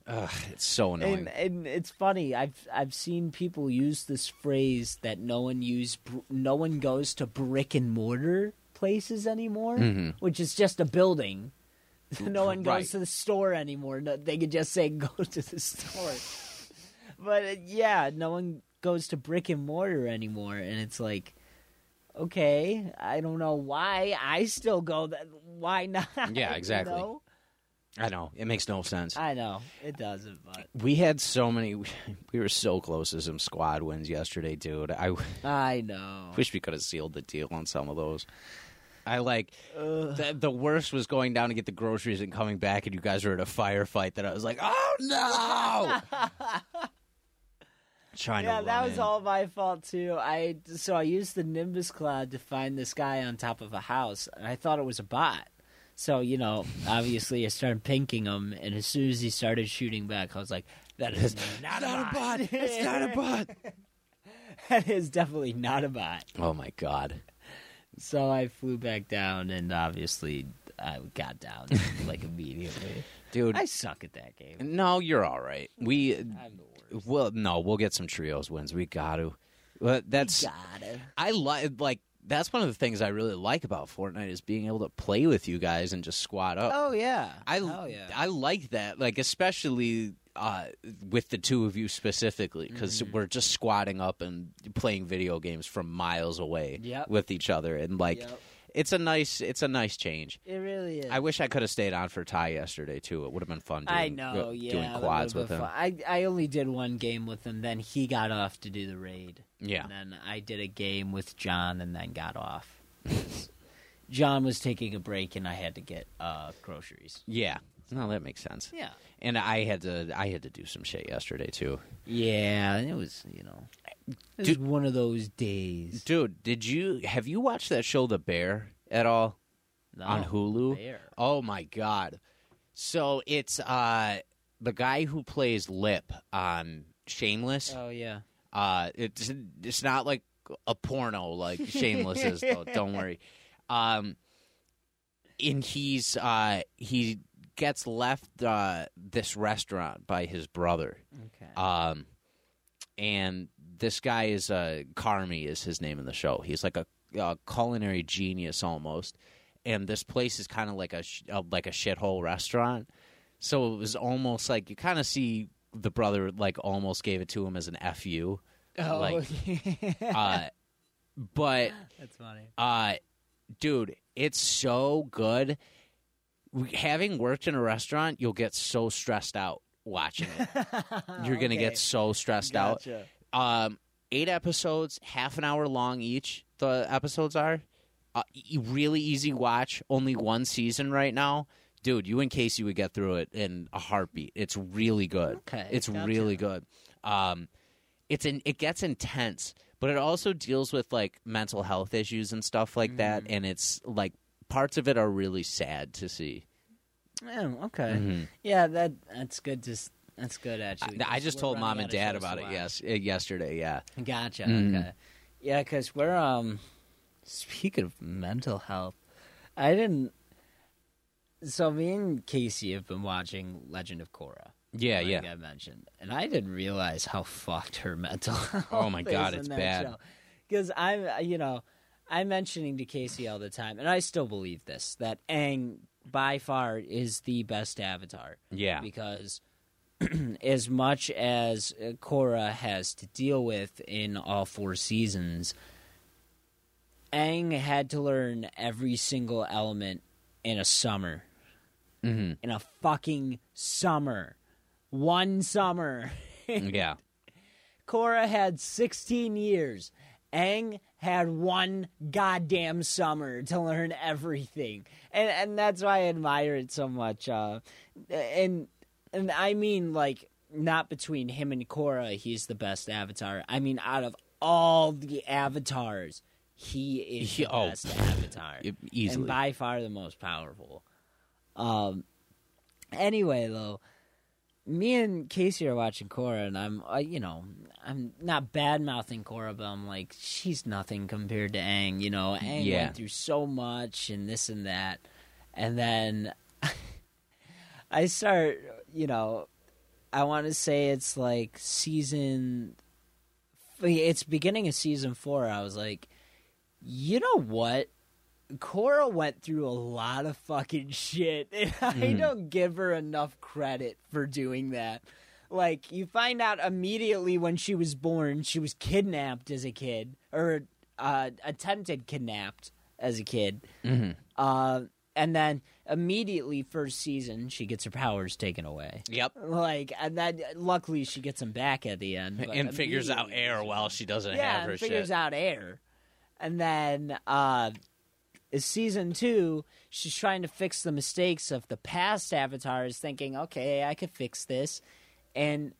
Ugh, it's so annoying. And, and it's funny. I've I've seen people use this phrase that no one use. No one goes to brick and mortar places anymore, Mhm. which is just a building. no one goes Right. to the store anymore. No, they could just say go to the store. but uh, yeah, no one goes to brick and mortar anymore, and it's like. Okay, I don't know why I still go. That why not? Yeah, you exactly. know? I know it makes no sense. I know it doesn't, but we had so many. We were so close to some squad wins yesterday, dude. I I know. wish we could have sealed the deal on some of those. I like the, the worst was going down to get the groceries and coming back, and you guys were at a firefight. That I was like, oh no! Trying to yeah, that run was in. all my fault too. I so I used the Nimbus cloud to find this guy on top of a house, and I thought it was a bot. So you know, obviously, I started pinking him, and as soon as he started shooting back, I was like, "That is not, Not a bot. It's not a bot. that is definitely not a bot." Oh my god. So I flew back down, and obviously, I got down like immediately. Dude, I suck at that game. no, you're all right. We I'm the worst. well, no, we'll get some trios wins. We got to. But that's Got it. I like like that's one of the things I really like about Fortnite is being able to play with you guys and just squad up. Oh yeah. I oh yeah. I like that, like especially uh, with the two of you specifically, because Mm-hmm. we're just squatting up and playing video games from miles away Yep. with each other, and like Yep. it's a nice it's a nice change. It really is. I wish I could have stayed on for Ty yesterday too. It would have been fun. Doing, I know, go- yeah. doing quads with him. fun. I I only did one game with him. Then he got off to do the raid. Yeah, And then I did a game with John, and then got off. John was taking a break, and I had to get uh, groceries. yeah. No, that makes sense. Yeah. And I had to I had to do some shit yesterday too. Yeah, it was you know, it was one of those days. Dude, did you have you watched that show The Bear at all? on Hulu. Where? Oh my god! So it's uh the guy who plays Lip on Shameless. Oh yeah. Uh, it's it's not like a porno like Shameless is though. Don't worry. Um, and he's uh he gets left uh this restaurant by his brother. Okay. Um, and this guy is uh Carmy is his name in the show. He's like a, a culinary genius almost, and this place is kind of like a, sh- uh, like a shithole restaurant. So it was almost like you kind of see the brother like almost gave it to him as an fu. oh, like, Uh, but that's funny. uh, dude, it's so good. We- Having worked in a restaurant, you'll get so stressed out watching it. You're gonna Okay. get so stressed out. Um, eight episodes, half an hour long each. The episodes are uh, really easy watch. Only one season right now, dude. You and Casey would get through it in a heartbeat. It's really good. Okay, it's gotcha. really good. Um, it's an it gets intense, but it also deals with like mental health issues and stuff like that. Mm. And it's like parts of it are really sad to see. Oh, okay. Mhm. Yeah, that that's good. To s- that's good actually. I, I just told mom and dad about it. Yes, uh, yesterday. Yeah. Gotcha. Mhm. Okay. Yeah, because we're um. Speaking of mental health, I didn't. So me and Casey have been watching Legend of Korra. Yeah, like yeah. I mentioned, and I didn't realize how fucked her mental health. Oh my God, it's bad. Because I'm, you know, I'm mentioning to Casey all the time, and I still believe this that Aang by far is the best Avatar Yeah. because as much as uh, Korra has to deal with in all four seasons, Aang had to learn every single element in a summer. hmm In a fucking summer. One summer. Yeah. Korra had 16 years. Aang had one goddamn summer to learn everything. And and that's why I admire it so much. Uh, and and I mean like not between him and Korra, he's the best avatar. I mean out of all the avatars, he is He- the oh, best avatar. easily. And by far the most powerful. Um anyway though, me and Casey are watching Korra, and I'm, uh, you know, I'm not bad mouthing Korra, but I'm like, she's nothing compared to Aang. You know, Aang Yeah. went through so much and this and that, and then I start, you know, I want to say it's like season, it's beginning of season four. I was like, you know what? Korra went through a lot of fucking shit, and I Mhm. don't give her enough credit for doing that. Like, you find out immediately when she was born, she was kidnapped as a kid, or uh, attempted kidnapped as a kid. hmm Uh, and then immediately, first season, she gets her powers taken away. Yep. Like, and then luckily she gets them back at the end. and figures out air while she doesn't yeah, have her figures shit. out air. And then uh is season two, she's trying to fix the mistakes of the past avatars, thinking, okay, I could fix this, and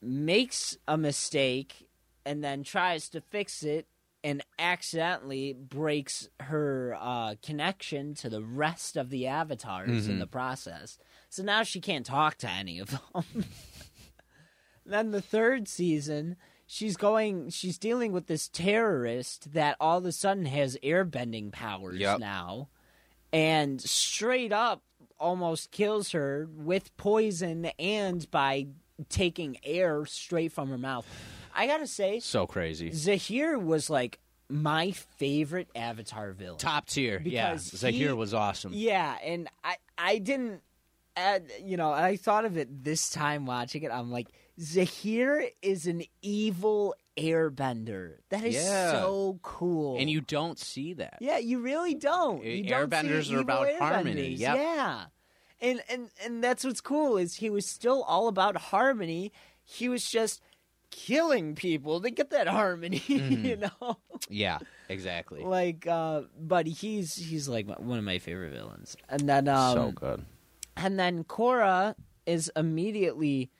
makes a mistake and then tries to fix it and accidentally breaks her uh, connection to the rest of the avatars in Mhm. the process. So now she can't talk to any of them. then the third season, she's going she's dealing with this terrorist that all of a sudden has airbending powers Yep. now and straight up almost kills her with poison and by taking air straight from her mouth. I got to say So crazy. Zahir was like my favorite Avatar villain. Top tier. Yeah. Zahir he- was awesome. Yeah, and I I didn't add, you know, I thought of it this time watching it. I'm like, Zahir is an evil airbender. That is Yeah. so cool. And you don't see that. Yeah, you really don't. You don't airbenders see are evil about harmony, airbenders. yep. Yeah. And and and that's what's cool is he was still all about harmony. He was just killing people to get that harmony, you know? Yeah, exactly. like uh but he's he's like one of my favorite villains. And then um so good. and then Korra is immediately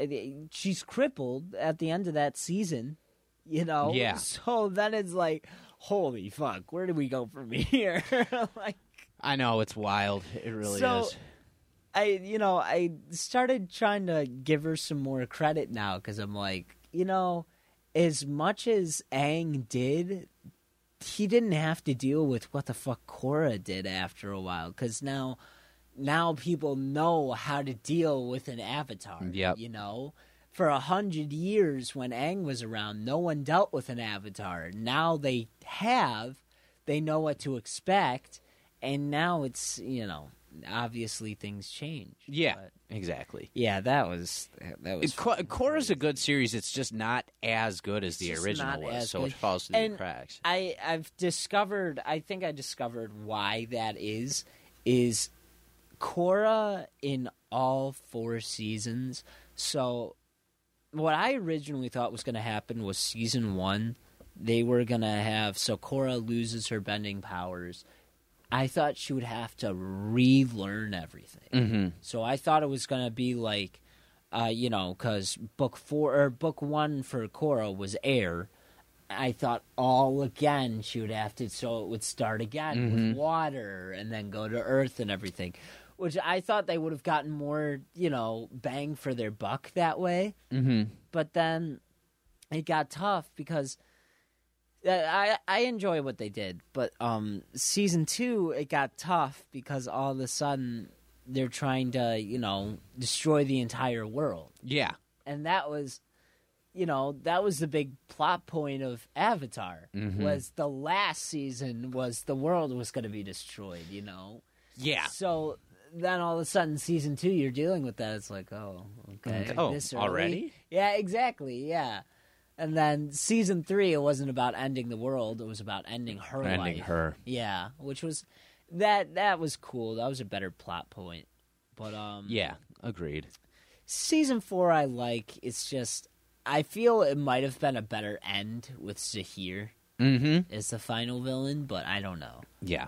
Eh, she's crippled at the end of that season, you know. Yeah. So then it's like, holy fuck, where do we go from here? like, I know it's wild. It really So- is. I you know I started trying to give her some more credit now because I'm like you know as much as Aang did, he didn't have to deal with what the fuck Korra did after a while because now now people know how to deal with an avatar. Yep. you know. For a hundred years, when Aang was around, no one dealt with an avatar. Now they have, they know what to expect, and now it's you know obviously things change. Yeah, But, exactly. yeah, that was that was. Ko- Korra's a good series. It's just not as good as the original was, so good. it falls through And the cracks. I I've discovered. I think I discovered why that is. Is Korra in all four seasons? So, what I originally thought was going to happen was season one. They were going to have so Korra loses her bending powers. I thought she would have to relearn everything. Mm-hmm. So I thought it was going to be like, uh, you know, because book four or book one for Korra was air. I thought all again she would have to, so it would start again with water and then go to earth and everything, which I thought they would have gotten more, you know, bang for their buck that way. Mm-hmm. But then it got tough because uh, I I enjoy what they did, but um, season two it got tough because all of a sudden they're trying to you know destroy the entire world, Yeah. and that was you know that was the big plot point of Avatar Mhm. was the last season was the world was going to be destroyed, you know. Yeah. So then all of a sudden, season two, you're dealing with that. It's like, oh, okay, Oh, this early? already? Yeah, exactly. Yeah. And then season three, it wasn't about ending the world; it was about ending her life. Ending life. her. Yeah, which was that that was cool. That was a better plot point. But um, Yeah. Agreed. season four, I like. It's just I feel it might have been a better end with Zahir Mm-hmm. as the final villain, but I don't know. Yeah.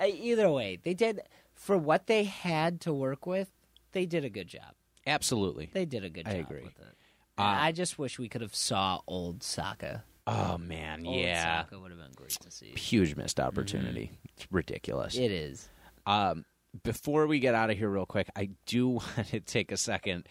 Uh, either way, they did for what they had to work with. They did a good job. Absolutely. They did a good I job agree. with it. Uh, I just wish we could have saw old Sokka. Oh man. Old Yeah. Sokka would have been great to see. Huge missed opportunity. It's ridiculous. It is. Um, before we get out of here, real quick, I do want to take a second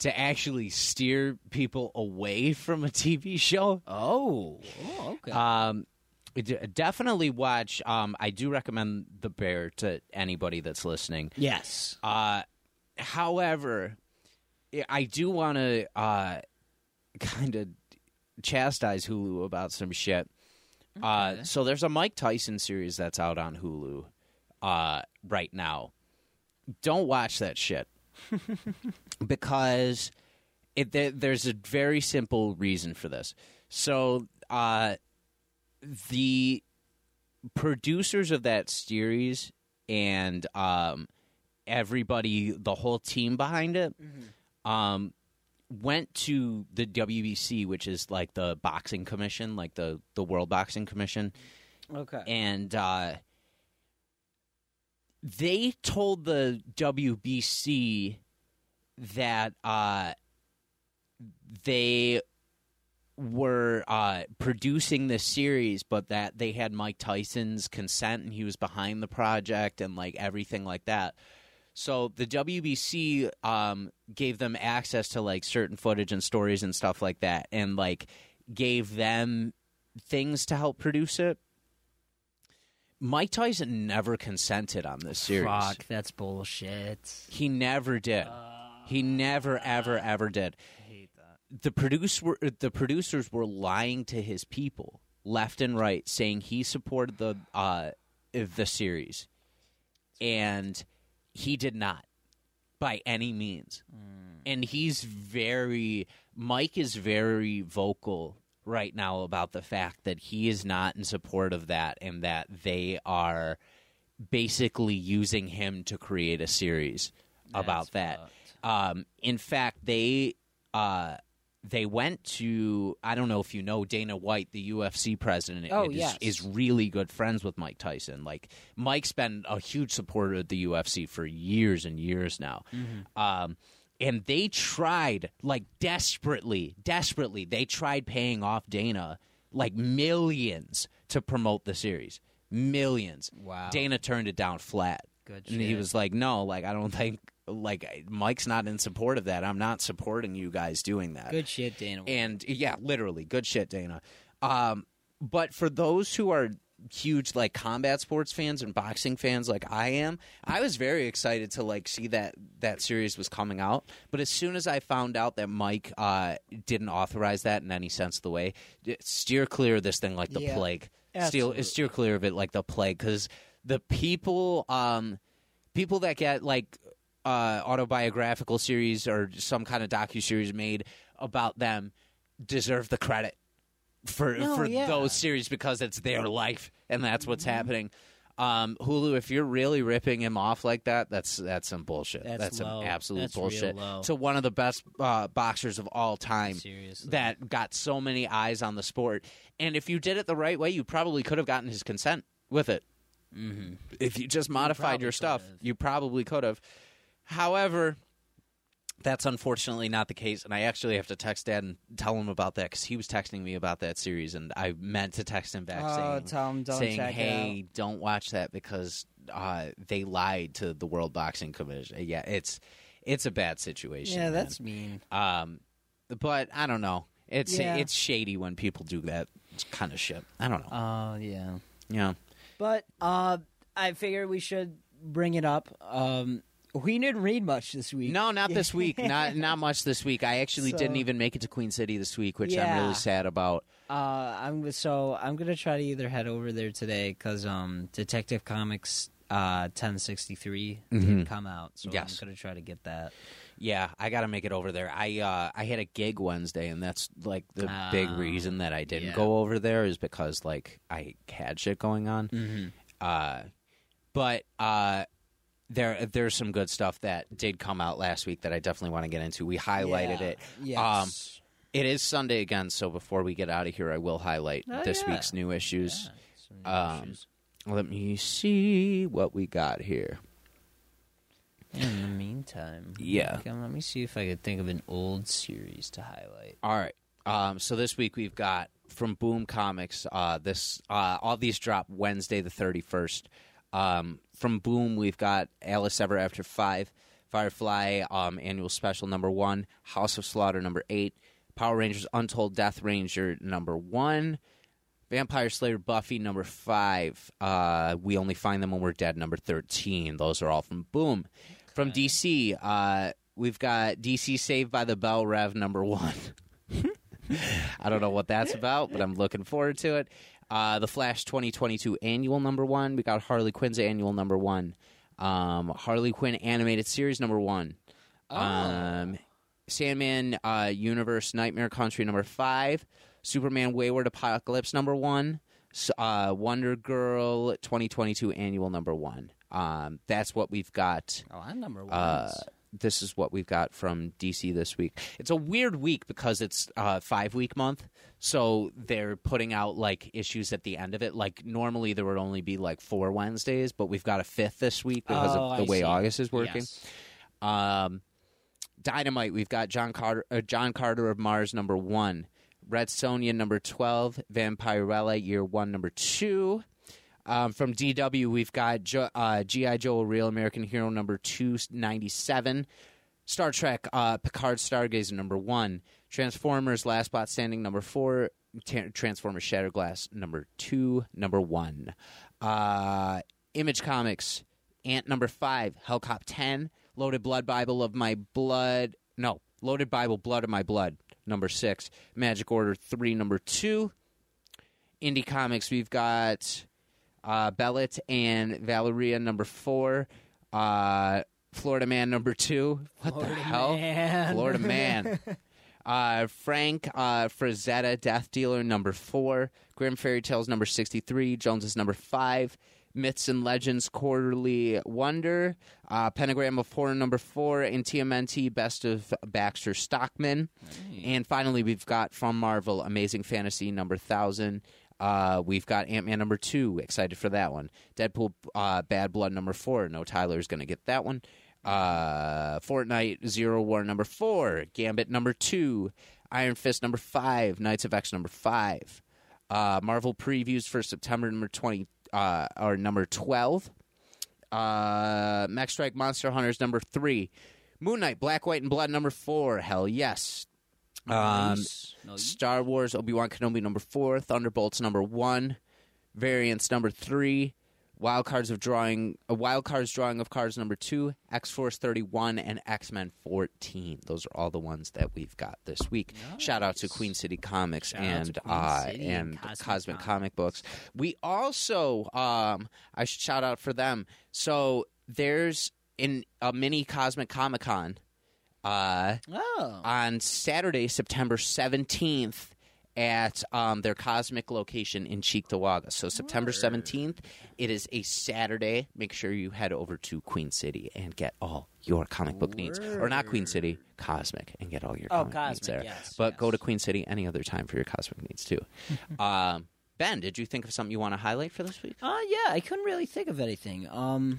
to actually steer people away from a TV show. Oh, oh okay. Um, definitely watch. Um, I do recommend The Bear to anybody that's listening. yes. Uh, however, I- do want to uh, kind of chastise Hulu about some shit. Uh, so there's a Mike Tyson series that's out on Hulu uh, right now. Don't watch that shit because it there, there's a very simple reason for this. So uh, the producers of that series and um, everybody, the whole team behind it, um, went to the WBC, which is like the boxing commission, like the the World Boxing Commission, Okay. and uh, they told the WBC that uh, they were uh, producing this series, but that they had Mike Tyson's consent and he was behind the project and like everything like that. So the WBC um, gave them access to like certain footage and stories and stuff like that, and like gave them things to help produce it. Mike Tyson never consented on this series. Fuck, that's bullshit. He never did. He never, ever, ever did. I hate that. The produce were, the producers were lying to his people left and right, saying he supported the uh, the series, and he did not by any means. And he's very Mike is very vocal right now about the fact that he is not in support of that, and that they are basically using him to create a series about that. Um, in fact, they uh, they went to I don't know if you know Dana White, the UFC president. Oh, is, yes. is really good friends with Mike Tyson. Like Mike's been a huge supporter of the UFC for years and years now. Mm-hmm. Um, and they tried like desperately, desperately. They tried paying off Dana like millions to promote the series. millions. Wow. Dana turned it down flat. Good And he was like, "No, like I don't think like Mike's not in support of that. I'm not supporting you guys doing that." Good shit, Dana. And yeah, literally, good shit, Dana. Um, but for those who are huge like combat sports fans and boxing fans like I am, I was very excited to like see that that series was coming out. But as soon as I found out that Mike uh, didn't authorize that in any sense of the way, steer clear of this thing like the Yeah, plague. Steer, steer clear of it like the plague because the people, um, people that get like uh, autobiographical series or some kind of docu series made about them deserve the credit for No, for yeah. those series because it's their life and that's what's happening. Um, Hulu, if you're really ripping him off like that, that's that's some bullshit. That's some absolute That's bullshit. So one of the best uh, boxers of all time Seriously. that got so many eyes on the sport, and if you did it the right way, you probably could have gotten his consent with it. Mhm. If you just modified probably your stuff, could've. you probably could have. However, that's unfortunately not the case, and I actually have to text Dad and tell him about that because he was texting me about that series, and I meant to text him back Oh, saying, tell him don't saying, check "Hey, don't watch that because uh, they lied to the World Boxing Commission." Yeah, it's it's a bad situation. Yeah, man. that's mean. Um, but I don't know. It's Yeah. it's shady when people do that kind of shit. I don't know. Oh yeah. yeah. But uh, I figured we should bring it up. Um, we didn't read much this week. No, not this week. Not not much this week. I actually So- didn't even make it to Queen City this week, which I'm really sad about. Uh, I'm so I'm gonna try to either head over there today because um, Detective Comics uh 1063 Mhm. did come out, so Yes. I'm gonna try to get that. Yeah, I got to make it over there. I uh, I had a gig Wednesday, and that's like the big Ah, reason that I didn't yeah. go over there is because like I had shit going on. Mm-hmm. Uh, but uh, there there's some good stuff that did come out last week that I definitely want to get into. We highlighted it. Yes. Um, It is Sunday again, so before we get out of here, I will highlight Oh, this yeah. week's new issues. Yeah, some um, issues. Let me see what we got here. In the meantime, Yeah. okay, let me see if I could think of an old series to highlight. All right. Um, so this week we've got from Boom Comics. Uh, this uh, all these drop Wednesday the thirty first. Um, from Boom we've got Alice Ever After Five, Firefly um, annual special number one, House of Slaughter number eight, Power Rangers Untold Death Ranger number one, Vampire Slayer Buffy number five. Uh, we only find them when we're dead number thirteen. Those are all from Boom. From DC, uh, we've got DC Saved by the Bell Rev number one. I don't know what that's about, but I'm looking forward to it. Uh, the Flash 2022 annual number one. We got Harley Quinn's annual number one. Um, Harley Quinn animated series number one. Um, Sandman uh, Universe Nightmare Country number five. Superman Wayward Apocalypse number one. Uh, Wonder Girl 2022 annual number one. Um, that's what we've got Oh, I'm number one. This is what we've got from DC this week. It's a weird week because it's uh, five week month, so they're putting out like issues at the end of it. Like normally there would only be like four Wednesdays, but we've got a fifth this week because Oh, of the I way see. August is working. Yes. Um, Dynamite, we've got John Carter, uh, John Carter of Mars number one, Red Sonja number twelve, Vampirella year one number two. Um, from IDW, we've got jo- uh, GI Joe: Real American Hero number two ninety seven. Star Trek: uh, Picard Stargazer number one. Transformers: Last Bot Standing number four. Ta- Transformers: Shatterglass number two, number one. Uh, Image Comics: Ant number five. Hellcop ten. Loaded Blood Bible of My Blood. No, Loaded Bible Blood of My Blood number six. Magic Order three number two. Indie Comics, we've got uh, Belit and Valeria number four. Uh, Florida Man number two. What the hell? Man. Florida Man. Uh, Frank uh, Frazetta, Death Dealer, number four. Grim Fairy Tales, number 63. Jones is number five. Myths and Legends Quarterly Wonder. Uh, Pentagram of Horror, number four. And TMNT, Best of Baxter Stockman. And finally, we've got from Marvel, Amazing Fantasy, number 1000. Uh, we've got Ant Man number two. Excited for that one. Deadpool uh, Bad Blood number four. No Tyler's going to get that one. Uh, Fortnite Zero War number four. Gambit number two. Iron Fist number five. Knights of X number five. Uh, Marvel previews for September number 20, uh, or number twelve. Uh, Mech Strike Monster Hunters number three. Moon Knight Black White and Blood number four. Hell yes. Um, Nice. Star Wars Obi Wan Kenobi number four, Thunderbolts number one, Variants number three, Wild Cards of Drawing, a Wild Cards Drawing of Cards number two, X Force thirty one, and X Men fourteen. Those are all the ones that we've got this week. Shout out to Queen City Comics Shout and Queen uh, City and Cosmic Cosmic Comics. Comic Books. We also, um, I should shout out for them. So there's in a mini Cosmic Comic Con. Uh, oh. on Saturday, September 17th at um, their cosmic location in Cheektowaga. So September Word. 17th, it is a Saturday. Make sure you head over to Queen City and get all your comic book needs. Or not Queen City, Cosmic, and get all your Oh, comic needs Cosmic, there. yes, but go to Queen City any other time for your cosmic needs too. um, ben, did you think of something you want to highlight for this week? Uh, yeah, I couldn't really think of anything. Um,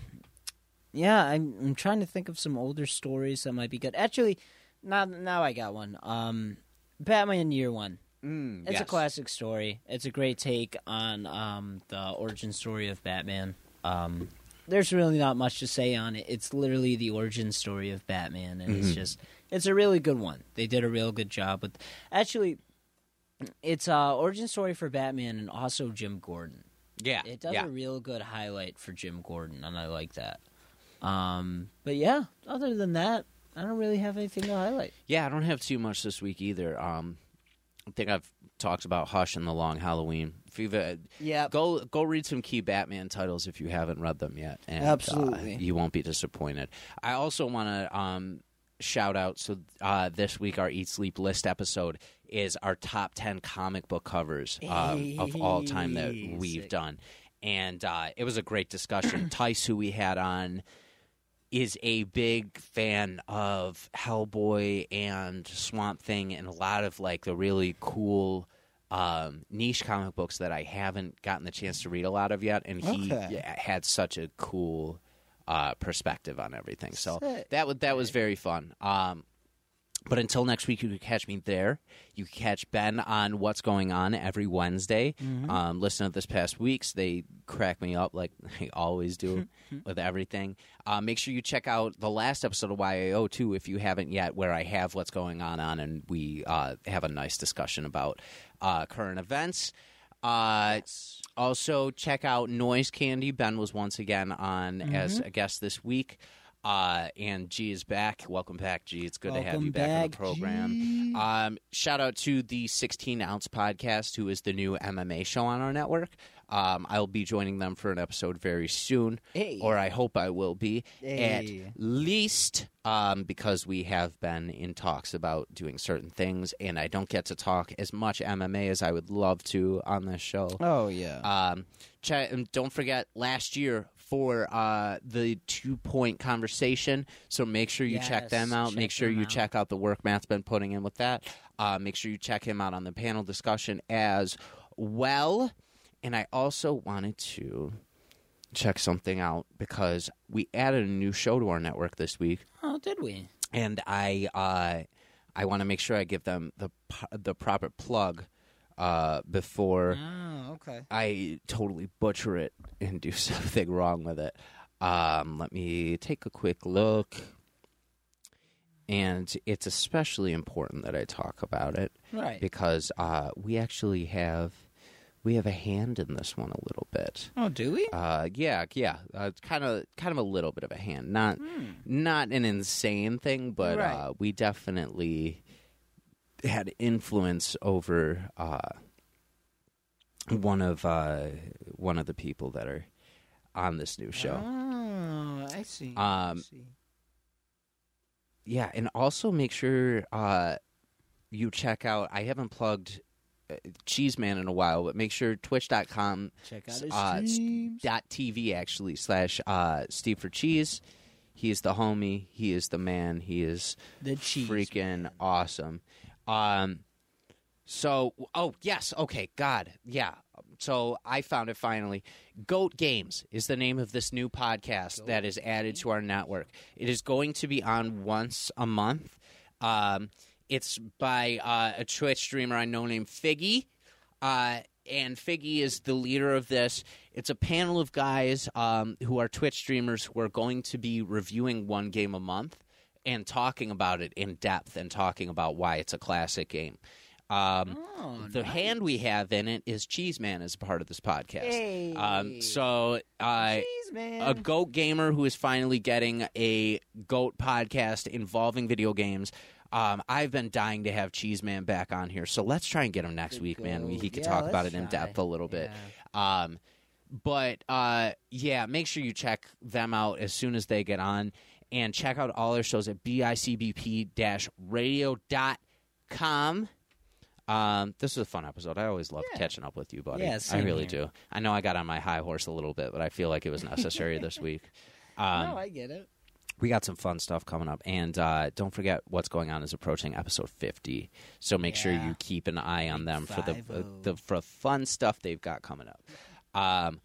yeah, I'm, I'm trying to think of some older stories that might be good. Actually, now now I got one. Um, Batman Year One. Mm, It's a classic story. It's a great take on um, the origin story of Batman. Um, there's really not much to say on it. It's literally the origin story of Batman, and it's Mhm. just it's a really good one. They did a real good job with. Actually, it's uh origin story for Batman and also Jim Gordon. Yeah. It does yeah. a real good highlight for Jim Gordon, and I like that. Um, but yeah, other than that, I don't really have anything to highlight. Yeah, I don't have too much this week either. Um, I think I've talked about Hush and the Long Halloween. If you've uh, Yeah, go go read some key Batman titles if you haven't read them yet, and uh, Absolutely. you won't be disappointed. I also want to um, shout out. So uh, this week, our Eat Sleep List episode is our top ten comic book covers um, of all time that we've sick. done, and uh, it was a great discussion. Tice, who we had on is a big fan of Hellboy and Swamp Thing and a lot of like the really cool um, niche comic books that I haven't gotten the chance to read a lot of yet. And he Okay. yeah, had such a cool uh, perspective on everything. So Sick. that was that was very fun. Um, but until next week, you can catch me there. You can catch Ben on What's Going On every Wednesday. Um, listen to this past week's. They crack me up like they always do with everything. Uh, make sure you check out the last episode of YAO too if you haven't yet, where I have What's Going On on, and we uh, have a nice discussion about uh, current events. Uh, Also, check out Noise Candy. Ben was once again on as Mm-hmm. a guest this week. Uh, and G is back. Welcome back, G. It's good to have you back, on the program. Um, shout out to the 16 Ounce Podcast, who is the new MMA show on our network. Um, I'll be joining them for an episode very soon, Hey. or I hope I will be at least um, because we have been in talks about doing certain things, and I don't get to talk as much MMA as I would love to on this show. Oh yeah. Um, and don't forget last year for uh, the two point conversation. So make sure you check them out. check make sure you out. check out the work Matt's been putting in with that. Uh, make sure you check him out on the panel discussion as well. And I also wanted to check something out because we added a new show to our network this week oh, did we? and I uh, I want to make sure I give them the the proper plug uh, before Oh, okay. I totally butcher it and do something wrong with it. Um, let me take a quick look. And it's especially important that I talk about it Right. because uh, we actually have we have a hand in this one a little bit. Oh, do we? Uh, yeah, yeah, uh, kind of, kind of a little bit of a hand. Not, Hmm. not an insane thing, but Right. uh, we definitely had influence over uh, one of uh, one of the people that are on this new show. Oh, I see. Um, I see. Yeah, and also make sure uh, you check out. I haven't plugged uh, Cheeseman in a while, but make sure Twitch.com Check out his uh, dot TV actually slash uh, Steve for Cheese. He is the homie. He is the man. He is the cheese. freaking awesome. Um, so oh yes, okay, God, yeah. So I found it finally. Goat Games is the name of this new podcast that is added to our network. It is going to be on once a month. Um, it's by uh, a Twitch streamer I know named Figgy. Uh, and Figgy is the leader of this. It's a panel of guys um, who are Twitch streamers who are going to be reviewing one game a month and talking about it in depth and talking about why it's a classic game. Um, Oh, the nice. hand we have in it is Cheese Man as a part of this podcast. Hey. Um, so uh, a goat gamer who is finally getting a goat podcast involving video games. Um, I've been dying to have Cheese Man back on here, so let's try and get him next The week, man. He could Yeah, talk about it in depth a little bit. Yeah. Um, but uh, yeah, make sure you check them out as soon as they get on, and check out all their shows at bicbp-radio.com. Um, this was a fun episode. I always love Yeah. catching up with you, buddy. Yeah, I really here. do. I know I got on my high horse a little bit, but I feel like it was necessary this week. Um, no, I get it. we got some fun stuff coming up and uh, don't forget what's going on is approaching episode 50 so make sure you keep an eye on them for the, uh, the for fun stuff they've got coming up um,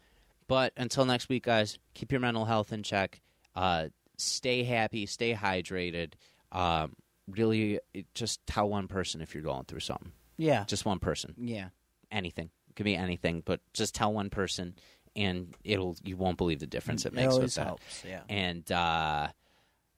but until next week guys keep your mental health in check uh, stay happy stay hydrated um, really just tell one person if you're going through something Yeah. just one person Yeah. anything it could be anything but just tell one person and it'll you won't believe the difference it It makes with that helps. Yeah. and uh,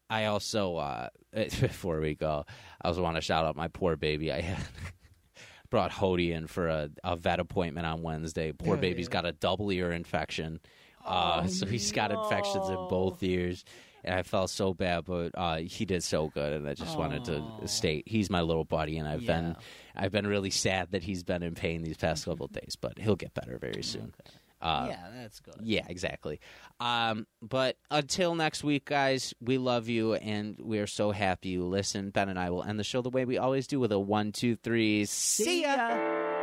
I also, uh, before we go, I also want to shout out my poor baby. I had brought Hody in for a, a vet appointment on Wednesday. Poor Oh, baby's got a double ear infection. Uh, Oh, so he's got infections in both ears. And I felt so bad, but uh, he did so good, and I just wanted to state he's my little buddy, and I've been I've been really sad that he's been in pain these past couple of days, but he'll get better very soon. Uh, yeah, that's good. yeah, exactly. Um, but until next week, guys, we love you and we're so happy you listen. Ben and I will end the show the way we always do with a one, two, three. See ya. ya.